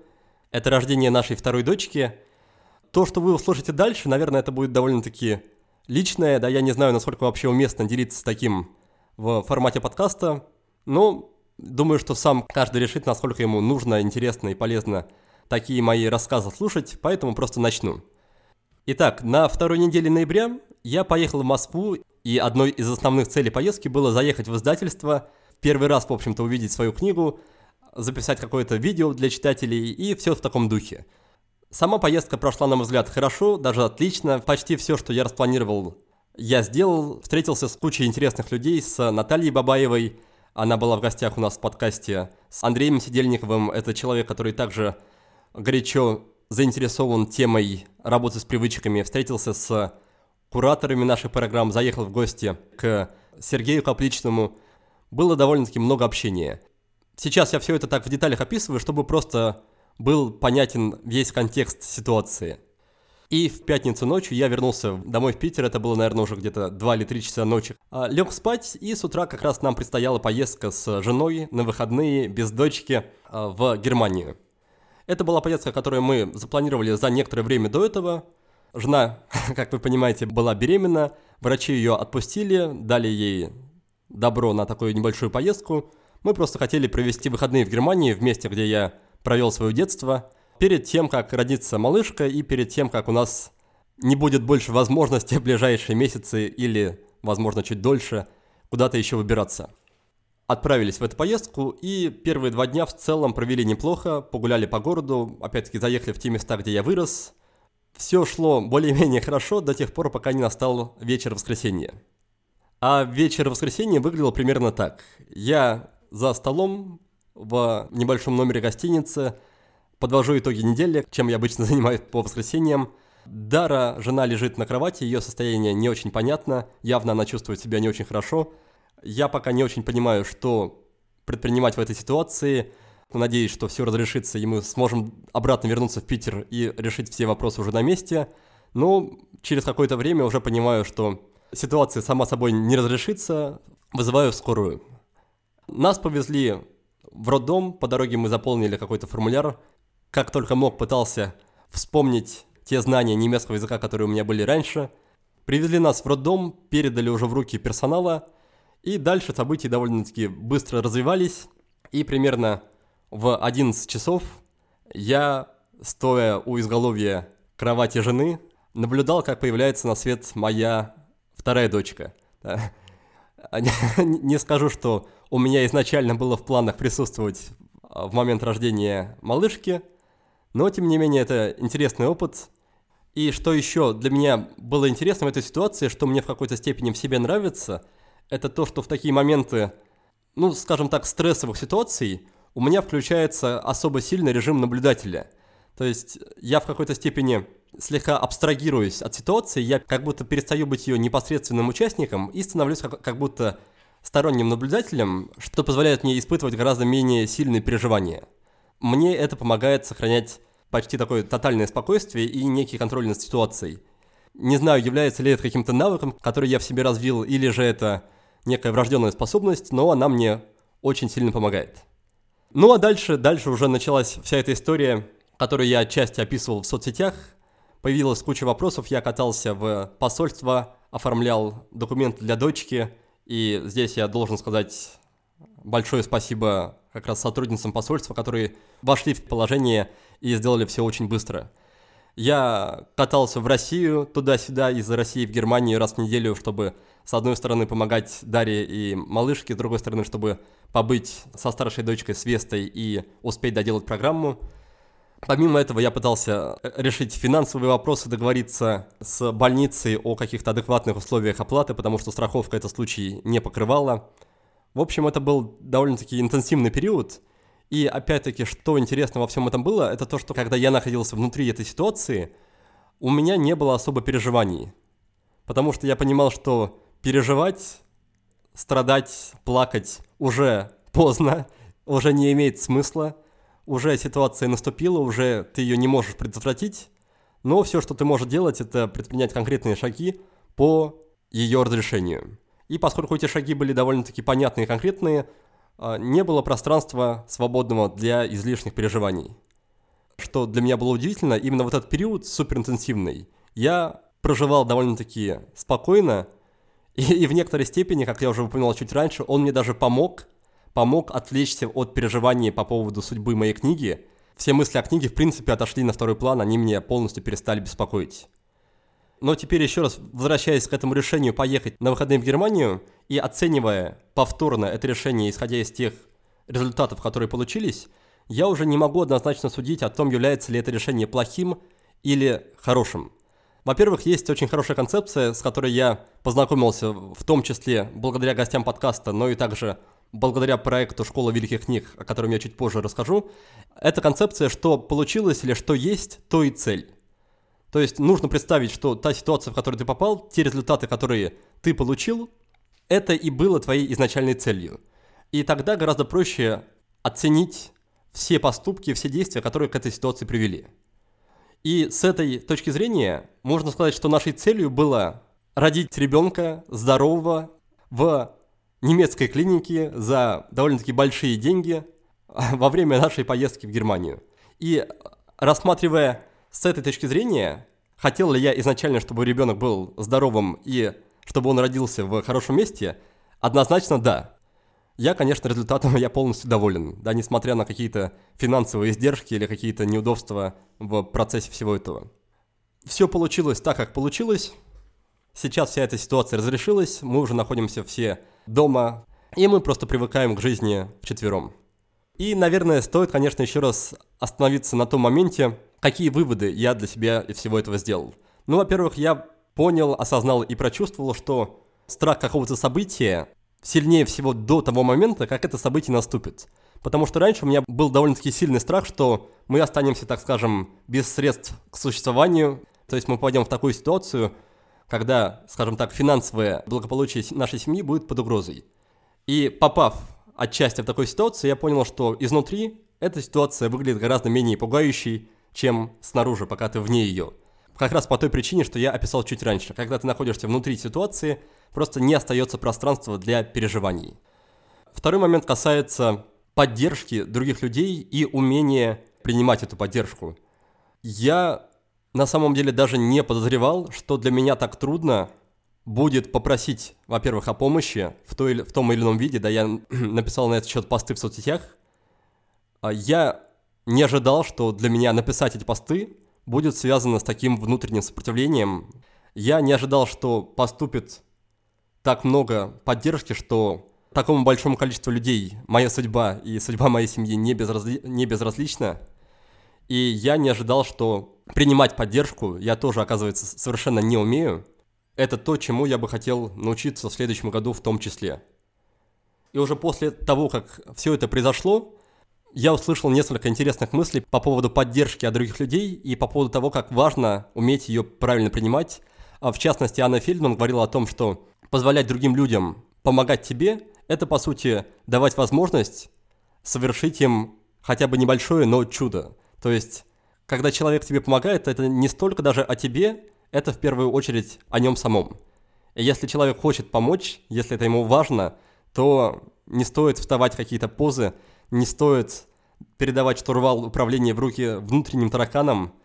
Это рождение нашей второй дочки – то, что вы услышите дальше, наверное, это будет довольно-таки личное, да, я не знаю, насколько вообще уместно делиться таким в формате подкаста, но думаю, что сам каждый решит, насколько ему нужно, интересно и полезно такие мои рассказы слушать, поэтому просто начну. Итак, на второй неделе ноября я поехал в Москву, и одной из основных целей поездки было заехать в издательство, первый раз, в общем-то, увидеть свою книгу, записать какое-то видео для читателей и все в таком духе. Сама поездка прошла, на мой взгляд, хорошо, даже отлично. Почти все, что я распланировал, я сделал. Встретился с кучей интересных людей, с Натальей Бабаевой. Она была в гостях у нас в подкасте. С Андреем Сидельниковым. Это человек, который также горячо заинтересован темой работы с привычками. Встретился с кураторами наших программ, заехал в гости к Сергею Капличному. Было довольно-таки много общения. Сейчас я все это так в деталях описываю, чтобы просто был понятен весь контекст ситуации. И в пятницу ночью я вернулся домой в Питер, это было, наверное, уже где-то 2 или 3 часа ночи. А, лег спать, и с утра как раз нам предстояла поездка с женой на выходные без дочки а, в Германию. Это была поездка, которую мы запланировали за некоторое время до этого. Жена, как вы понимаете, была беременна, врачи ее отпустили, дали ей добро на такую небольшую поездку. Мы просто хотели провести выходные в Германии, в месте, где я провел свое детство, перед тем, как родится малышка и перед тем, как у нас не будет больше возможности в ближайшие месяцы или, возможно, чуть дольше куда-то еще выбираться. Отправились в эту поездку и первые два дня в целом провели неплохо, погуляли по городу, опять-таки заехали в те места, где я вырос. Все шло более-менее хорошо до тех пор, пока не настал вечер воскресенья. А вечер воскресенья выглядел примерно так. Я за столом в небольшом номере гостиницы. Подвожу итоги недели, чем я обычно занимаюсь по воскресеньям. Дара, жена, лежит на кровати, ее состояние не очень понятно, явно она чувствует себя не очень хорошо. Я пока не очень понимаю, что предпринимать в этой ситуации. Надеюсь, что все разрешится, и мы сможем обратно вернуться в Питер и решить все вопросы уже на месте. Но через какое-то время уже понимаю, что ситуация сама собой не разрешится, вызываю скорую. Нас повезли в роддом, по дороге мы заполнили какой-то формуляр. Как только мог, пытался вспомнить те знания немецкого языка, которые у меня были раньше. Привезли нас в роддом, передали уже в руки персонала. И дальше события довольно-таки быстро развивались. И примерно в 11 часов я, стоя у изголовья кровати жены, наблюдал, как появляется на свет моя вторая дочка. Не скажу, что у меня изначально было в планах присутствовать а, в момент рождения малышки, но тем не менее это интересный опыт. И что еще для меня было интересно в этой ситуации, что мне в какой-то степени в себе нравится, это то, что в такие моменты, ну, скажем так, стрессовых ситуаций у меня включается особо сильный режим наблюдателя. То есть я в какой-то степени слегка абстрагируюсь от ситуации, я как будто перестаю быть ее непосредственным участником и становлюсь как, как будто сторонним наблюдателем, что позволяет мне испытывать гораздо менее сильные переживания. Мне это помогает сохранять почти такое тотальное спокойствие и некий контроль над ситуацией. Не знаю, является ли это каким-то навыком, который я в себе развил, или же это некая врожденная способность, но она мне очень сильно помогает. Ну а дальше, дальше уже началась вся эта история, которую я отчасти описывал в соцсетях. Появилась куча вопросов, я катался в посольство, оформлял документы для дочки, и здесь я должен сказать большое спасибо как раз сотрудницам посольства, которые вошли в положение и сделали все очень быстро. Я катался в Россию, туда-сюда, из России в Германию раз в неделю, чтобы с одной стороны помогать Дарье и малышке, с другой стороны, чтобы побыть со старшей дочкой Свестой и успеть доделать программу. Помимо этого, я пытался э, решить финансовые вопросы, договориться с больницей о каких-то адекватных условиях оплаты, потому что страховка этот случай не покрывала. В общем, это был довольно-таки интенсивный период. И опять-таки, что интересно во всем этом было, это то, что когда я находился внутри этой ситуации, у меня не было особо переживаний. Потому что я понимал, что переживать, страдать, плакать уже поздно, уже не имеет смысла, уже ситуация наступила, уже ты ее не можешь предотвратить, но все, что ты можешь делать, это предпринять конкретные шаги по ее разрешению. И поскольку эти шаги были довольно-таки понятные и конкретные, а, не было пространства свободного для излишних переживаний. Что для меня было удивительно, именно вот этот период суперинтенсивный, я проживал довольно-таки спокойно, и, и в некоторой степени, как я уже упоминал чуть раньше, он мне даже помог, помог отвлечься от переживаний по поводу судьбы моей книги. Все мысли о книге, в принципе, отошли на второй план, они меня полностью перестали беспокоить. Но теперь еще раз, возвращаясь к этому решению поехать на выходные в Германию и оценивая повторно это решение, исходя из тех результатов, которые получились, я уже не могу однозначно судить о том, является ли это решение плохим или хорошим. Во-первых, есть очень хорошая концепция, с которой я познакомился, в том числе благодаря гостям подкаста, но и также благодаря проекту «Школа великих книг», о котором я чуть позже расскажу. Это концепция, что получилось или что есть, то и цель. То есть нужно представить, что та ситуация, в которую ты попал, те результаты, которые ты получил, это и было твоей изначальной целью. И тогда гораздо проще оценить все поступки, все действия, которые к этой ситуации привели. И с этой точки зрения можно сказать, что нашей целью было родить ребенка здорового в немецкой клинике за довольно-таки большие деньги во время нашей поездки в Германию. И рассматривая с этой точки зрения, хотел ли я изначально, чтобы ребенок был здоровым и чтобы он родился в хорошем месте, однозначно да. Я, конечно, результатом я полностью доволен, да, несмотря на какие-то финансовые издержки или какие-то неудобства в процессе всего этого. Все получилось так, как получилось. Сейчас вся эта ситуация разрешилась, мы уже находимся все дома, и мы просто привыкаем к жизни вчетвером. И, наверное, стоит, конечно, еще раз остановиться на том моменте, какие выводы я для себя из всего этого сделал. Ну, во-первых, я понял, осознал и прочувствовал, что страх какого-то события сильнее всего до того момента, как это событие наступит. Потому что раньше у меня был довольно-таки сильный страх, что мы останемся, так скажем, без средств к существованию. То есть мы попадем в такую ситуацию, когда, скажем так, финансовое благополучие нашей семьи будет под угрозой. И попав отчасти в такую ситуацию, я понял, что изнутри эта ситуация выглядит гораздо менее пугающей, чем снаружи, пока ты вне ее. Как раз по той причине, что я описал чуть раньше. Когда ты находишься внутри ситуации, просто не остается пространства для переживаний. Второй момент касается поддержки других людей и умения принимать эту поддержку. Я на самом деле даже не подозревал, что для меня так трудно будет попросить, во-первых, о помощи в, той, в том или ином виде, да, я написал на этот счет посты в соцсетях, а я не ожидал, что для меня написать эти посты будет связано с таким внутренним сопротивлением. Я не ожидал, что поступит так много поддержки, что такому большому количеству людей моя судьба и судьба моей семьи не, безразли... не безразлична. И я не ожидал, что принимать поддержку я тоже, оказывается, совершенно не умею. Это то, чему я бы хотел научиться в следующем году в том числе. И уже после того, как все это произошло, я услышал несколько интересных мыслей по поводу поддержки от других людей и по поводу того, как важно уметь ее правильно принимать. А в частности, Анна Фельдман говорила о том, что позволять другим людям помогать тебе это, по сути, давать возможность совершить им хотя бы небольшое, но чудо. То есть, когда человек тебе помогает, это не столько даже о тебе, это в первую очередь о нем самом. И если человек хочет помочь, если это ему важно, то не стоит вставать в какие-то позы, не стоит передавать штурвал управления в руки внутренним тараканам,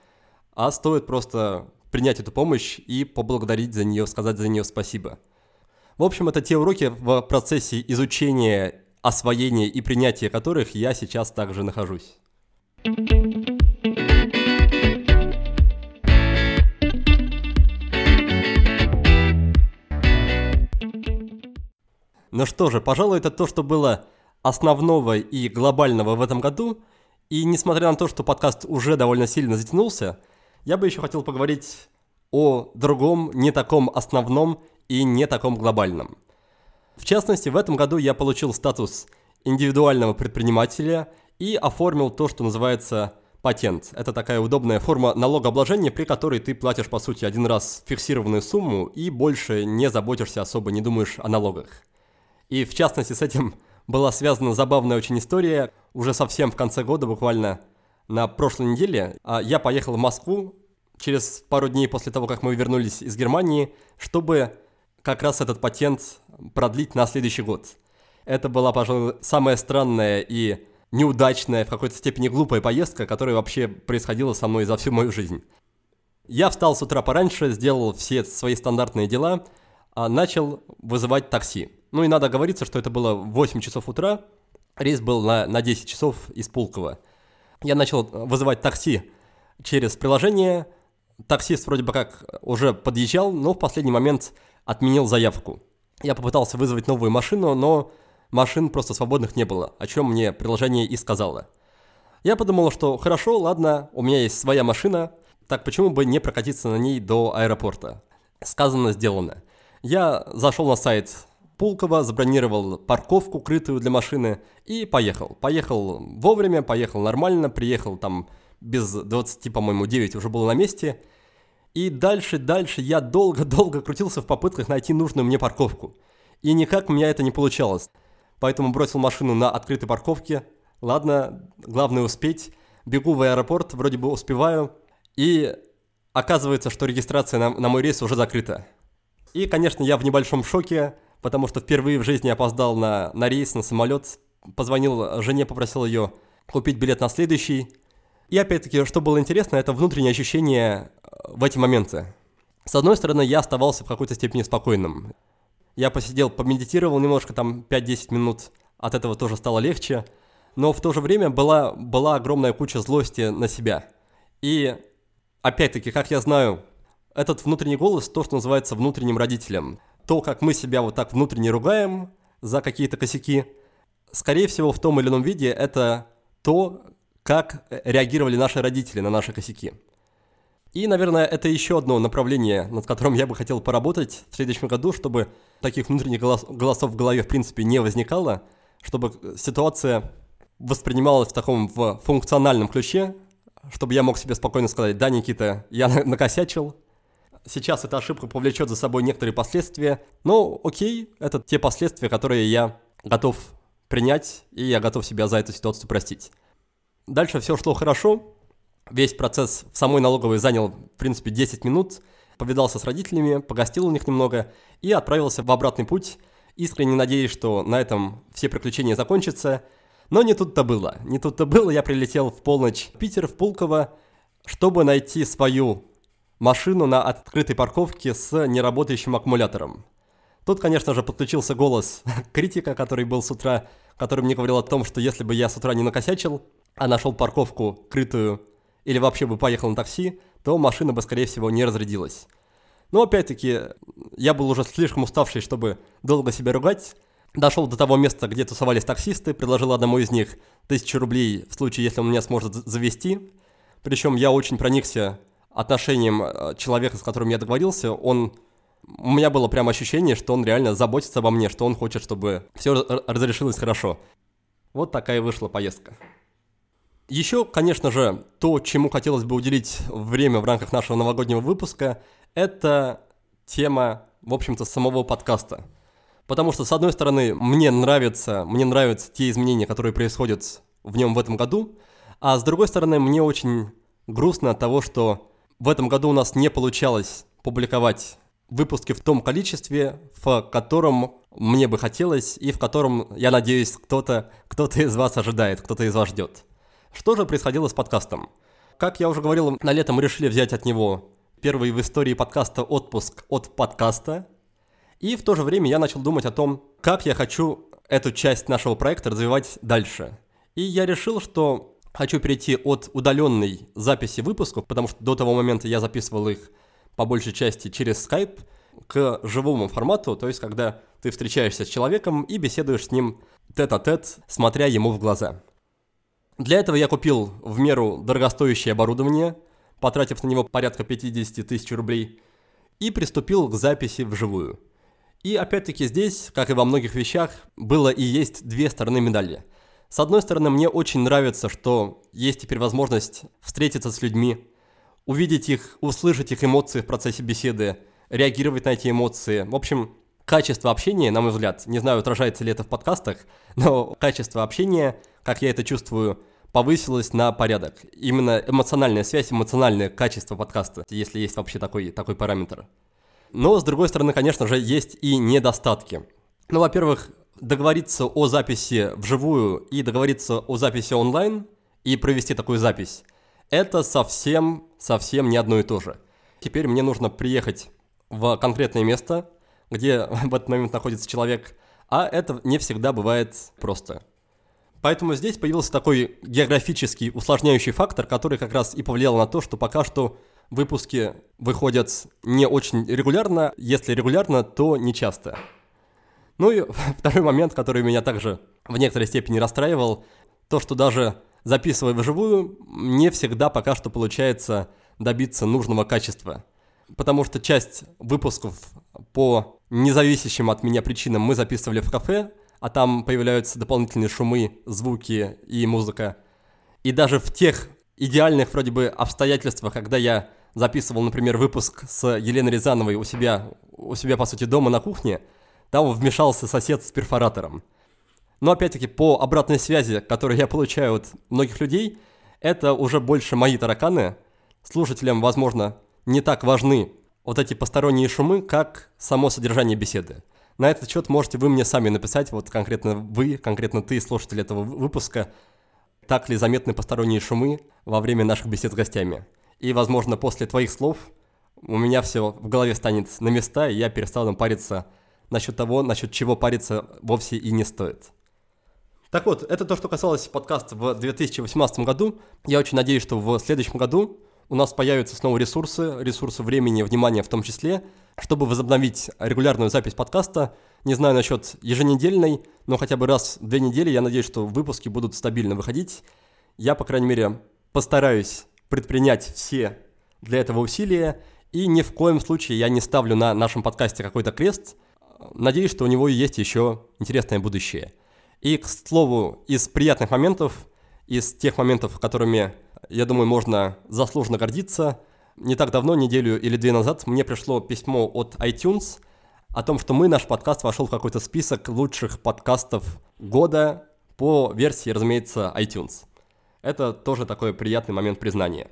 а стоит просто принять эту помощь и поблагодарить за нее, сказать за нее спасибо. В общем, это те уроки в процессе изучения, освоения и принятия которых я сейчас также нахожусь. Ну что же, пожалуй, это то, что было основного и глобального в этом году. И несмотря на то, что подкаст уже довольно сильно затянулся, я бы еще хотел поговорить о другом, не таком основном и не таком глобальном. В частности, в этом году я получил статус индивидуального предпринимателя и оформил то, что называется патент. Это такая удобная форма налогообложения, при которой ты платишь, по сути, один раз фиксированную сумму и больше не заботишься особо, не думаешь о налогах. И в частности с этим была связана забавная очень история. Уже совсем в конце года, буквально на прошлой неделе, а, я поехал в Москву через пару дней после того, как мы вернулись из Германии, чтобы как раз этот патент продлить на следующий год. Это была, пожалуй, самая странная и неудачная, в какой-то степени глупая поездка, которая вообще происходила со мной за всю мою жизнь. Я встал с утра пораньше, сделал все свои стандартные дела, а начал вызывать такси. Ну и надо говориться, что это было в 8 часов утра, рейс был на, на 10 часов из Пулково. Я начал вызывать такси через приложение, таксист вроде бы как уже подъезжал, но в последний момент отменил заявку. Я попытался вызвать новую машину, но машин просто свободных не было, о чем мне приложение и сказало. Я подумал, что хорошо, ладно, у меня есть своя машина, так почему бы не прокатиться на ней до аэропорта? Сказано, сделано. Я зашел на сайт Пулково, забронировал парковку крытую для машины и поехал. Поехал вовремя, поехал нормально, приехал там без 20, по-моему, 9 уже был на месте. И дальше, дальше я долго-долго крутился в попытках найти нужную мне парковку. И никак у меня это не получалось. Поэтому бросил машину на открытой парковке. Ладно, главное успеть. Бегу в аэропорт, вроде бы успеваю. И оказывается, что регистрация на, на мой рейс уже закрыта. И, конечно, я в небольшом шоке потому что впервые в жизни опоздал на, на рейс, на самолет. Позвонил жене, попросил ее купить билет на следующий. И опять-таки, что было интересно, это внутреннее ощущение э, в эти моменты. С одной стороны, я оставался в какой-то степени спокойным. Я посидел, помедитировал немножко, там 5-10 минут, от этого тоже стало легче. Но в то же время была, была огромная куча злости на себя. И опять-таки, как я знаю, этот внутренний голос, то, что называется внутренним родителем – то, как мы себя вот так внутренне ругаем за какие-то косяки, скорее всего, в том или ином виде это то, как реагировали наши родители на наши косяки. И, наверное, это еще одно направление, над которым я бы хотел поработать в следующем году, чтобы таких внутренних голос голосов в голове, в принципе, не возникало, чтобы ситуация воспринималась в таком в функциональном ключе, чтобы я мог себе спокойно сказать, да, Никита, я накосячил, Сейчас эта ошибка повлечет за собой некоторые последствия, но окей, это те последствия, которые я готов принять, и я готов себя за эту ситуацию простить. Дальше все шло хорошо, весь процесс в самой налоговой занял, в принципе, 10 минут, повидался с родителями, погостил у них немного и отправился в обратный путь, искренне надеясь, что на этом все приключения закончатся, но не тут-то было. Не тут-то было, я прилетел в полночь в Питер, в Пулково, чтобы найти свою машину на открытой парковке с неработающим аккумулятором. Тут, конечно же, подключился голос критика, который был с утра, который мне говорил о том, что если бы я с утра не накосячил, а нашел парковку крытую или вообще бы поехал на такси, то машина бы, скорее всего, не разрядилась. Но опять-таки, я был уже слишком уставший, чтобы долго себя ругать. Дошел до того места, где тусовались таксисты, предложил одному из них тысячу рублей в случае, если он меня сможет завести. Причем я очень проникся отношением э, человека, с которым я договорился, он... У меня было прям ощущение, что он реально заботится обо мне, что он хочет, чтобы все разрешилось хорошо. Вот такая вышла поездка. Еще, конечно же, то, чему хотелось бы уделить время в рамках нашего новогоднего выпуска, это тема, в общем-то, самого подкаста. Потому что, с одной стороны, мне нравятся, мне нравятся те изменения, которые происходят в нем в этом году, а с другой стороны, мне очень грустно от того, что в этом году у нас не получалось публиковать выпуски в том количестве, в котором мне бы хотелось и в котором, я надеюсь, кто-то кто из вас ожидает, кто-то из вас ждет. Что же происходило с подкастом? Как я уже говорил, на лето мы решили взять от него первый в истории подкаста отпуск от подкаста. И в то же время я начал думать о том, как я хочу эту часть нашего проекта развивать дальше. И я решил, что хочу перейти от удаленной записи выпусков, потому что до того момента я записывал их по большей части через Skype, к живому формату, то есть когда ты встречаешься с человеком и беседуешь с ним тет-а-тет, смотря ему в глаза. Для этого я купил в меру дорогостоящее оборудование, потратив на него порядка 50 тысяч рублей, и приступил к записи вживую. И опять-таки здесь, как и во многих вещах, было и есть две стороны медали. С одной стороны, мне очень нравится, что есть теперь возможность встретиться с людьми, увидеть их, услышать их эмоции в процессе беседы, реагировать на эти эмоции. В общем, качество общения, на мой взгляд, не знаю, отражается ли это в подкастах, но качество общения, как я это чувствую, повысилось на порядок. Именно эмоциональная связь, эмоциональное качество подкаста, если есть вообще такой, такой параметр. Но, с другой стороны, конечно же, есть и недостатки. Ну, во-первых, договориться о записи вживую и договориться о записи онлайн и провести такую запись, это совсем, совсем не одно и то же. Теперь мне нужно приехать в конкретное место, где в этот момент находится человек, а это не всегда бывает просто. Поэтому здесь появился такой географический усложняющий фактор, который как раз и повлиял на то, что пока что выпуски выходят не очень регулярно, если регулярно, то не часто. Ну и второй момент, который меня также в некоторой степени расстраивал, то, что даже записывая вживую, не всегда пока что получается добиться нужного качества потому что часть выпусков по независящим от меня причинам мы записывали в кафе, а там появляются дополнительные шумы, звуки и музыка. И даже в тех идеальных вроде бы обстоятельствах, когда я записывал, например, выпуск с Еленой Рязановой у себя, у себя, по сути, дома на кухне, там вмешался сосед с перфоратором. Но опять-таки по обратной связи, которую я получаю от многих людей, это уже больше мои тараканы. Слушателям, возможно, не так важны вот эти посторонние шумы, как само содержание беседы. На этот счет можете вы мне сами написать, вот конкретно вы, конкретно ты, слушатель этого выпуска, так ли заметны посторонние шумы во время наших бесед с гостями. И, возможно, после твоих слов у меня все в голове станет на места, и я перестану париться насчет того, насчет чего париться вовсе и не стоит. Так вот, это то, что касалось подкаста в 2018 году. Я очень надеюсь, что в следующем году у нас появятся снова ресурсы, ресурсы времени, внимания в том числе, чтобы возобновить регулярную запись подкаста. Не знаю насчет еженедельной, но хотя бы раз в две недели я надеюсь, что выпуски будут стабильно выходить. Я, по крайней мере, постараюсь предпринять все для этого усилия, и ни в коем случае я не ставлю на нашем подкасте какой-то крест. Надеюсь, что у него есть еще интересное будущее. И, к слову, из приятных моментов, из тех моментов, которыми я думаю, можно заслуженно гордиться. Не так давно, неделю или две назад, мне пришло письмо от iTunes о том, что мы, наш подкаст вошел в какой-то список лучших подкастов года по версии, разумеется, iTunes. Это тоже такой приятный момент признания.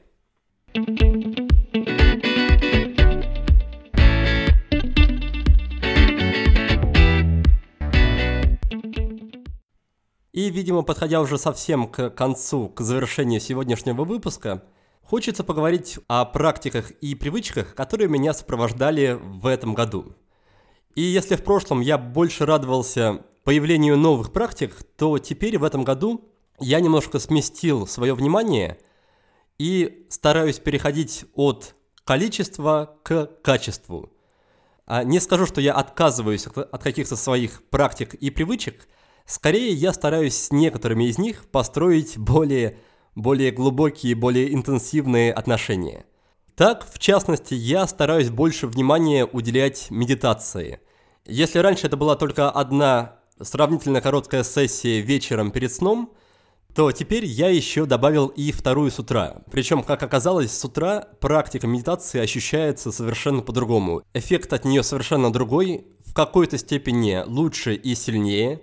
И, видимо, подходя уже совсем к концу, к завершению сегодняшнего выпуска, хочется поговорить о практиках и привычках, которые меня сопровождали в этом году. И если в прошлом я больше радовался появлению новых практик, то теперь в этом году я немножко сместил свое внимание и стараюсь переходить от количества к качеству. А не скажу, что я отказываюсь от каких-то своих практик и привычек – Скорее, я стараюсь с некоторыми из них построить более, более глубокие, более интенсивные отношения. Так, в частности, я стараюсь больше внимания уделять медитации. Если раньше это была только одна сравнительно короткая сессия вечером перед сном, то теперь я еще добавил и вторую с утра. Причем, как оказалось, с утра практика медитации ощущается совершенно по-другому. Эффект от нее совершенно другой. в какой-то степени лучше и сильнее,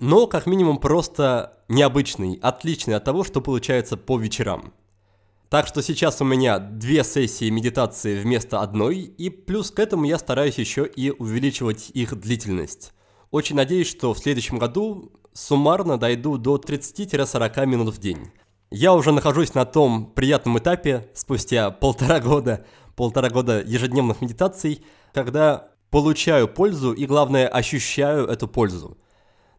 но как минимум просто необычный, отличный от того, что получается по вечерам. Так что сейчас у меня две сессии медитации вместо одной, и плюс к этому я стараюсь еще и увеличивать их длительность. Очень надеюсь, что в следующем году суммарно дойду до 30-40 минут в день. Я уже нахожусь на том приятном этапе, спустя полтора года, полтора года ежедневных медитаций, когда получаю пользу и, главное, ощущаю эту пользу.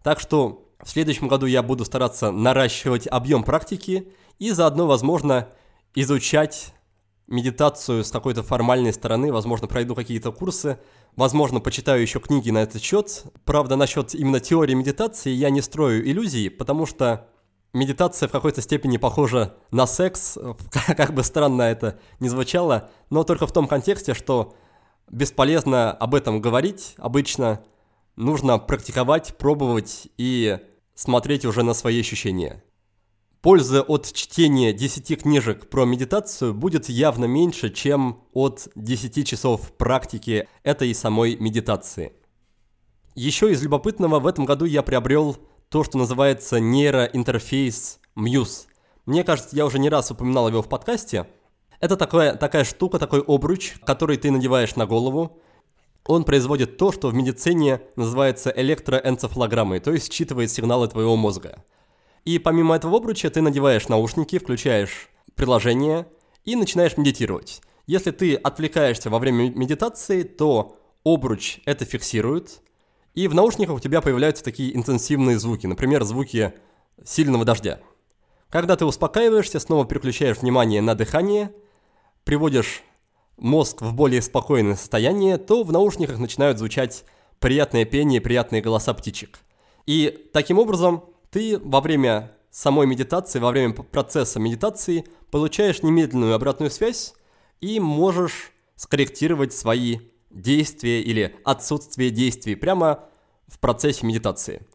Так что в следующем году я буду стараться наращивать объем практики и заодно, возможно, изучать медитацию с какой-то формальной стороны, возможно, пройду какие-то курсы, возможно, почитаю еще книги на этот счет. Правда, насчет именно теории медитации я не строю иллюзий, потому что медитация в какой-то степени похожа на секс, как бы странно это ни звучало, но только в том контексте, что бесполезно об этом говорить обычно, нужно практиковать, пробовать и смотреть уже на свои ощущения. Пользы от чтения 10 книжек про медитацию будет явно меньше, чем от 10 часов практики этой самой медитации. Еще из любопытного в этом году я приобрел то, что называется нейроинтерфейс Muse. Мне кажется, я уже не раз упоминал его в подкасте. Это такая, такая штука, такой обруч, который ты надеваешь на голову. Он производит то, что в медицине называется электроэнцефалограммой, то есть считывает сигналы твоего мозга. И помимо этого обруча ты надеваешь наушники, включаешь приложение и начинаешь медитировать. Если ты отвлекаешься во время медитации, то обруч это фиксирует, и в наушниках у тебя появляются такие интенсивные звуки, например, звуки сильного дождя. Когда ты успокаиваешься, снова переключаешь внимание на дыхание, приводишь мозг в более спокойное состояние, то в наушниках начинают звучать приятное пение, приятные голоса птичек. И таким образом ты во время самой медитации, во время процесса медитации получаешь немедленную обратную связь и можешь скорректировать свои действия или отсутствие действий прямо в процессе медитации.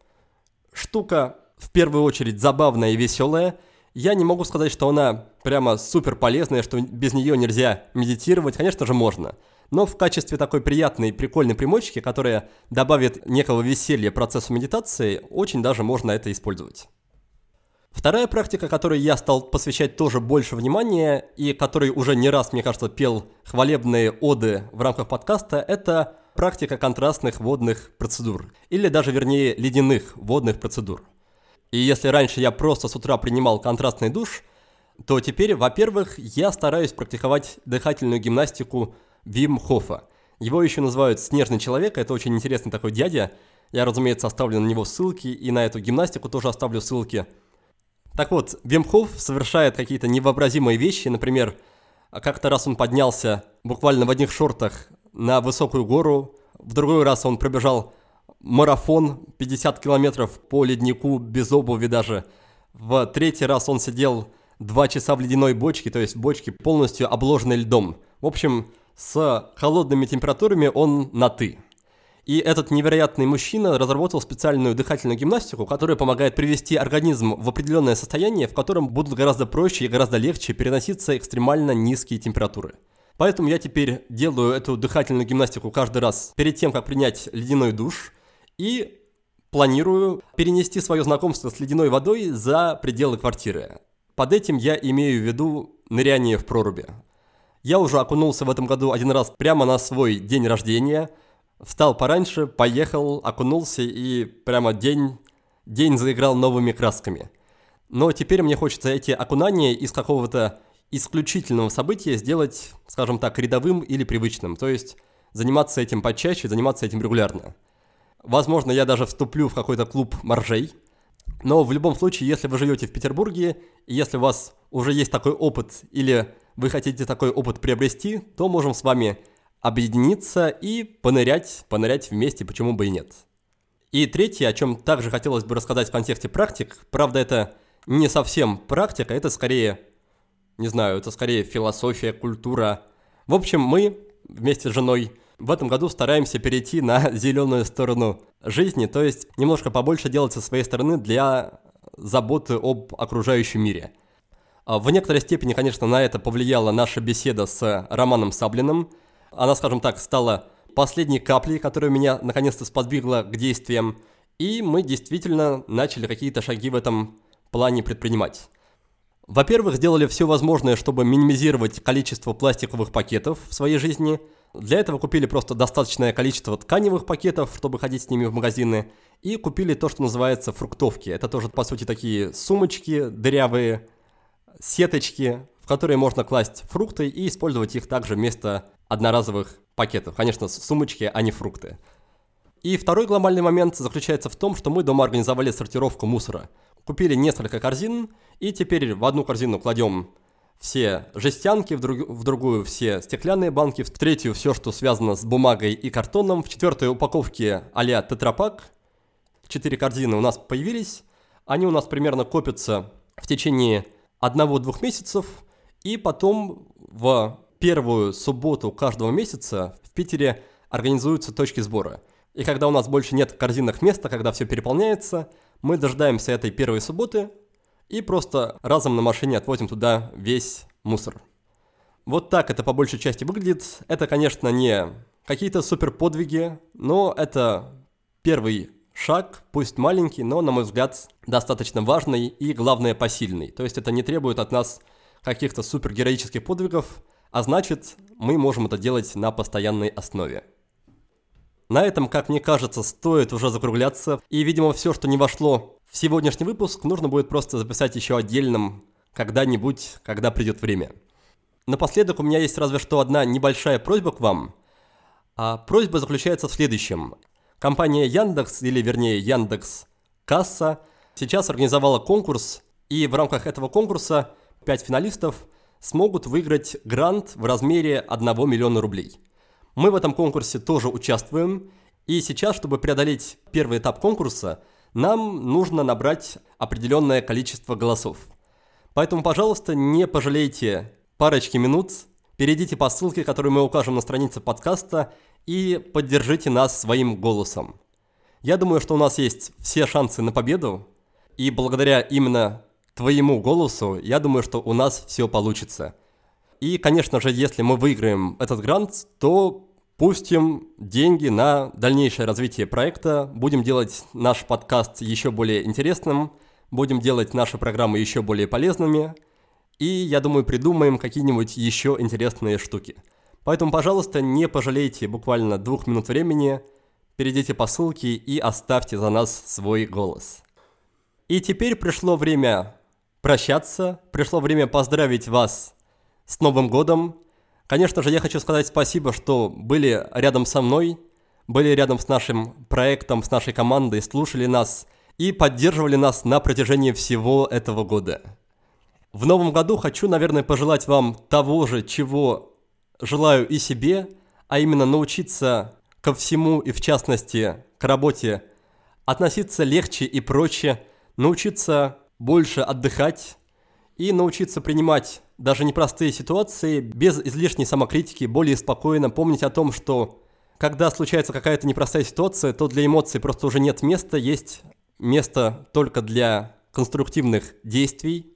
Штука в первую очередь забавная и веселая. Я не могу сказать, что она прямо супер полезная, что без нее нельзя медитировать. Конечно же, можно. Но в качестве такой приятной, прикольной примочки, которая добавит некого веселья процессу медитации, очень даже можно это использовать. Вторая практика, которой я стал посвящать тоже больше внимания и которой уже не раз, мне кажется, пел хвалебные оды в рамках подкаста, это практика контрастных водных процедур. Или даже, вернее, ледяных водных процедур. И если раньше я просто с утра принимал контрастный душ, то теперь, во-первых, я стараюсь практиковать дыхательную гимнастику Вим Хофа. Его еще называют «Снежный человек», это очень интересный такой дядя. Я, разумеется, оставлю на него ссылки, и на эту гимнастику тоже оставлю ссылки – так вот, Вимхоф совершает какие-то невообразимые вещи. Например, как-то раз он поднялся буквально в одних шортах на высокую гору. В другой раз он пробежал марафон 50 километров по леднику без обуви даже. В третий раз он сидел два часа в ледяной бочке, то есть бочке полностью обложенной льдом. В общем, с холодными температурами он на «ты». И этот невероятный мужчина разработал специальную дыхательную гимнастику, которая помогает привести организм в определенное состояние, в котором будут гораздо проще и гораздо легче переноситься экстремально низкие температуры. Поэтому я теперь делаю эту дыхательную гимнастику каждый раз перед тем, как принять ледяной душ, и планирую перенести свое знакомство с ледяной водой за пределы квартиры. Под этим я имею в виду ныряние в проруби. Я уже окунулся в этом году один раз прямо на свой день рождения – Встал пораньше, поехал, окунулся и прямо день, день заиграл новыми красками. Но теперь мне хочется эти окунания из какого-то исключительного события сделать, скажем так, рядовым или привычным. То есть заниматься этим почаще, заниматься этим регулярно. Возможно, я даже вступлю в какой-то клуб моржей. Но в любом случае, если вы живете в Петербурге, и если у вас уже есть такой опыт, или вы хотите такой опыт приобрести, то можем с вами объединиться и понырять, понырять вместе, почему бы и нет. И третье, о чем также хотелось бы рассказать в контексте практик, правда, это не совсем практика, это скорее, не знаю, это скорее философия, культура. В общем, мы вместе с женой в этом году стараемся перейти на зеленую сторону жизни, то есть немножко побольше делать со своей стороны для заботы об окружающем мире. А в некоторой степени, конечно, на это повлияла наша беседа с Романом Саблиным – она, скажем так, стала последней каплей, которая меня наконец-то сподвигла к действиям, и мы действительно начали какие-то шаги в этом плане предпринимать. Во-первых, сделали все возможное, чтобы минимизировать количество пластиковых пакетов в своей жизни. Для этого купили просто достаточное количество тканевых пакетов, чтобы ходить с ними в магазины. И купили то, что называется фруктовки. Это тоже, по сути, такие сумочки дырявые, сеточки, в которые можно класть фрукты и использовать их также вместо одноразовых пакетов. Конечно, сумочки, а не фрукты. И второй глобальный момент заключается в том, что мы дома организовали сортировку мусора. Купили несколько корзин, и теперь в одну корзину кладем все жестянки, в, друг, в другую все стеклянные банки, в третью все, что связано с бумагой и картоном, в четвертой упаковке а-ля тетрапак. Четыре корзины у нас появились, они у нас примерно копятся в течение одного-двух месяцев, и потом в первую субботу каждого месяца в Питере организуются точки сбора. И когда у нас больше нет в корзинах места, когда все переполняется, мы дождаемся этой первой субботы и просто разом на машине отвозим туда весь мусор. Вот так это по большей части выглядит. Это, конечно, не какие-то супер подвиги, но это первый шаг, пусть маленький, но, на мой взгляд, достаточно важный и, главное, посильный. То есть это не требует от нас каких-то супергероических подвигов, а значит, мы можем это делать на постоянной основе. На этом, как мне кажется, стоит уже закругляться, и, видимо, все, что не вошло в сегодняшний выпуск, нужно будет просто записать еще отдельным когда-нибудь, когда придет время. Напоследок у меня есть разве что одна небольшая просьба к вам. А просьба заключается в следующем. Компания Яндекс, или вернее Яндекс Касса, сейчас организовала конкурс, и в рамках этого конкурса 5 финалистов смогут выиграть грант в размере 1 миллиона рублей. Мы в этом конкурсе тоже участвуем, и сейчас, чтобы преодолеть первый этап конкурса, нам нужно набрать определенное количество голосов. Поэтому, пожалуйста, не пожалейте парочки минут, перейдите по ссылке, которую мы укажем на странице подкаста, и поддержите нас своим голосом. Я думаю, что у нас есть все шансы на победу, и благодаря именно твоему голосу, я думаю, что у нас все получится. И, конечно же, если мы выиграем этот грант, то пустим деньги на дальнейшее развитие проекта, будем делать наш подкаст еще более интересным, будем делать наши программы еще более полезными, и, я думаю, придумаем какие-нибудь еще интересные штуки. Поэтому, пожалуйста, не пожалейте буквально двух минут времени, перейдите по ссылке и оставьте за нас свой голос. И теперь пришло время прощаться. Пришло время поздравить вас с Новым годом. Конечно же, я хочу сказать спасибо, что были рядом со мной, были рядом с нашим проектом, с нашей командой, слушали нас и поддерживали нас на протяжении всего этого года. В новом году хочу, наверное, пожелать вам того же, чего желаю и себе, а именно научиться ко всему и в частности к работе относиться легче и проще, научиться больше отдыхать и научиться принимать даже непростые ситуации без излишней самокритики, более спокойно помнить о том, что когда случается какая-то непростая ситуация, то для эмоций просто уже нет места, есть место только для конструктивных действий.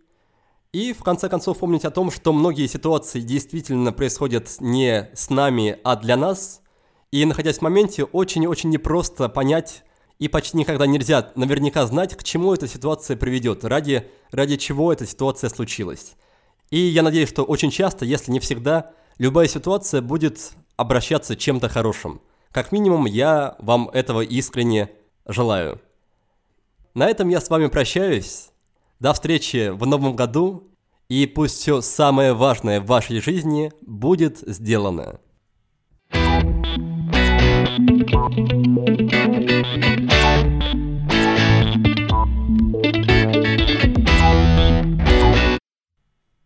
И в конце концов помнить о том, что многие ситуации действительно происходят не с нами, а для нас. И находясь в моменте, очень-очень непросто понять, и почти никогда нельзя наверняка знать, к чему эта ситуация приведет, ради, ради чего эта ситуация случилась. И я надеюсь, что очень часто, если не всегда, любая ситуация будет обращаться чем-то хорошим. Как минимум, я вам этого искренне желаю. На этом я с вами прощаюсь. До встречи в новом году. И пусть все самое важное в вашей жизни будет сделано. Thank you.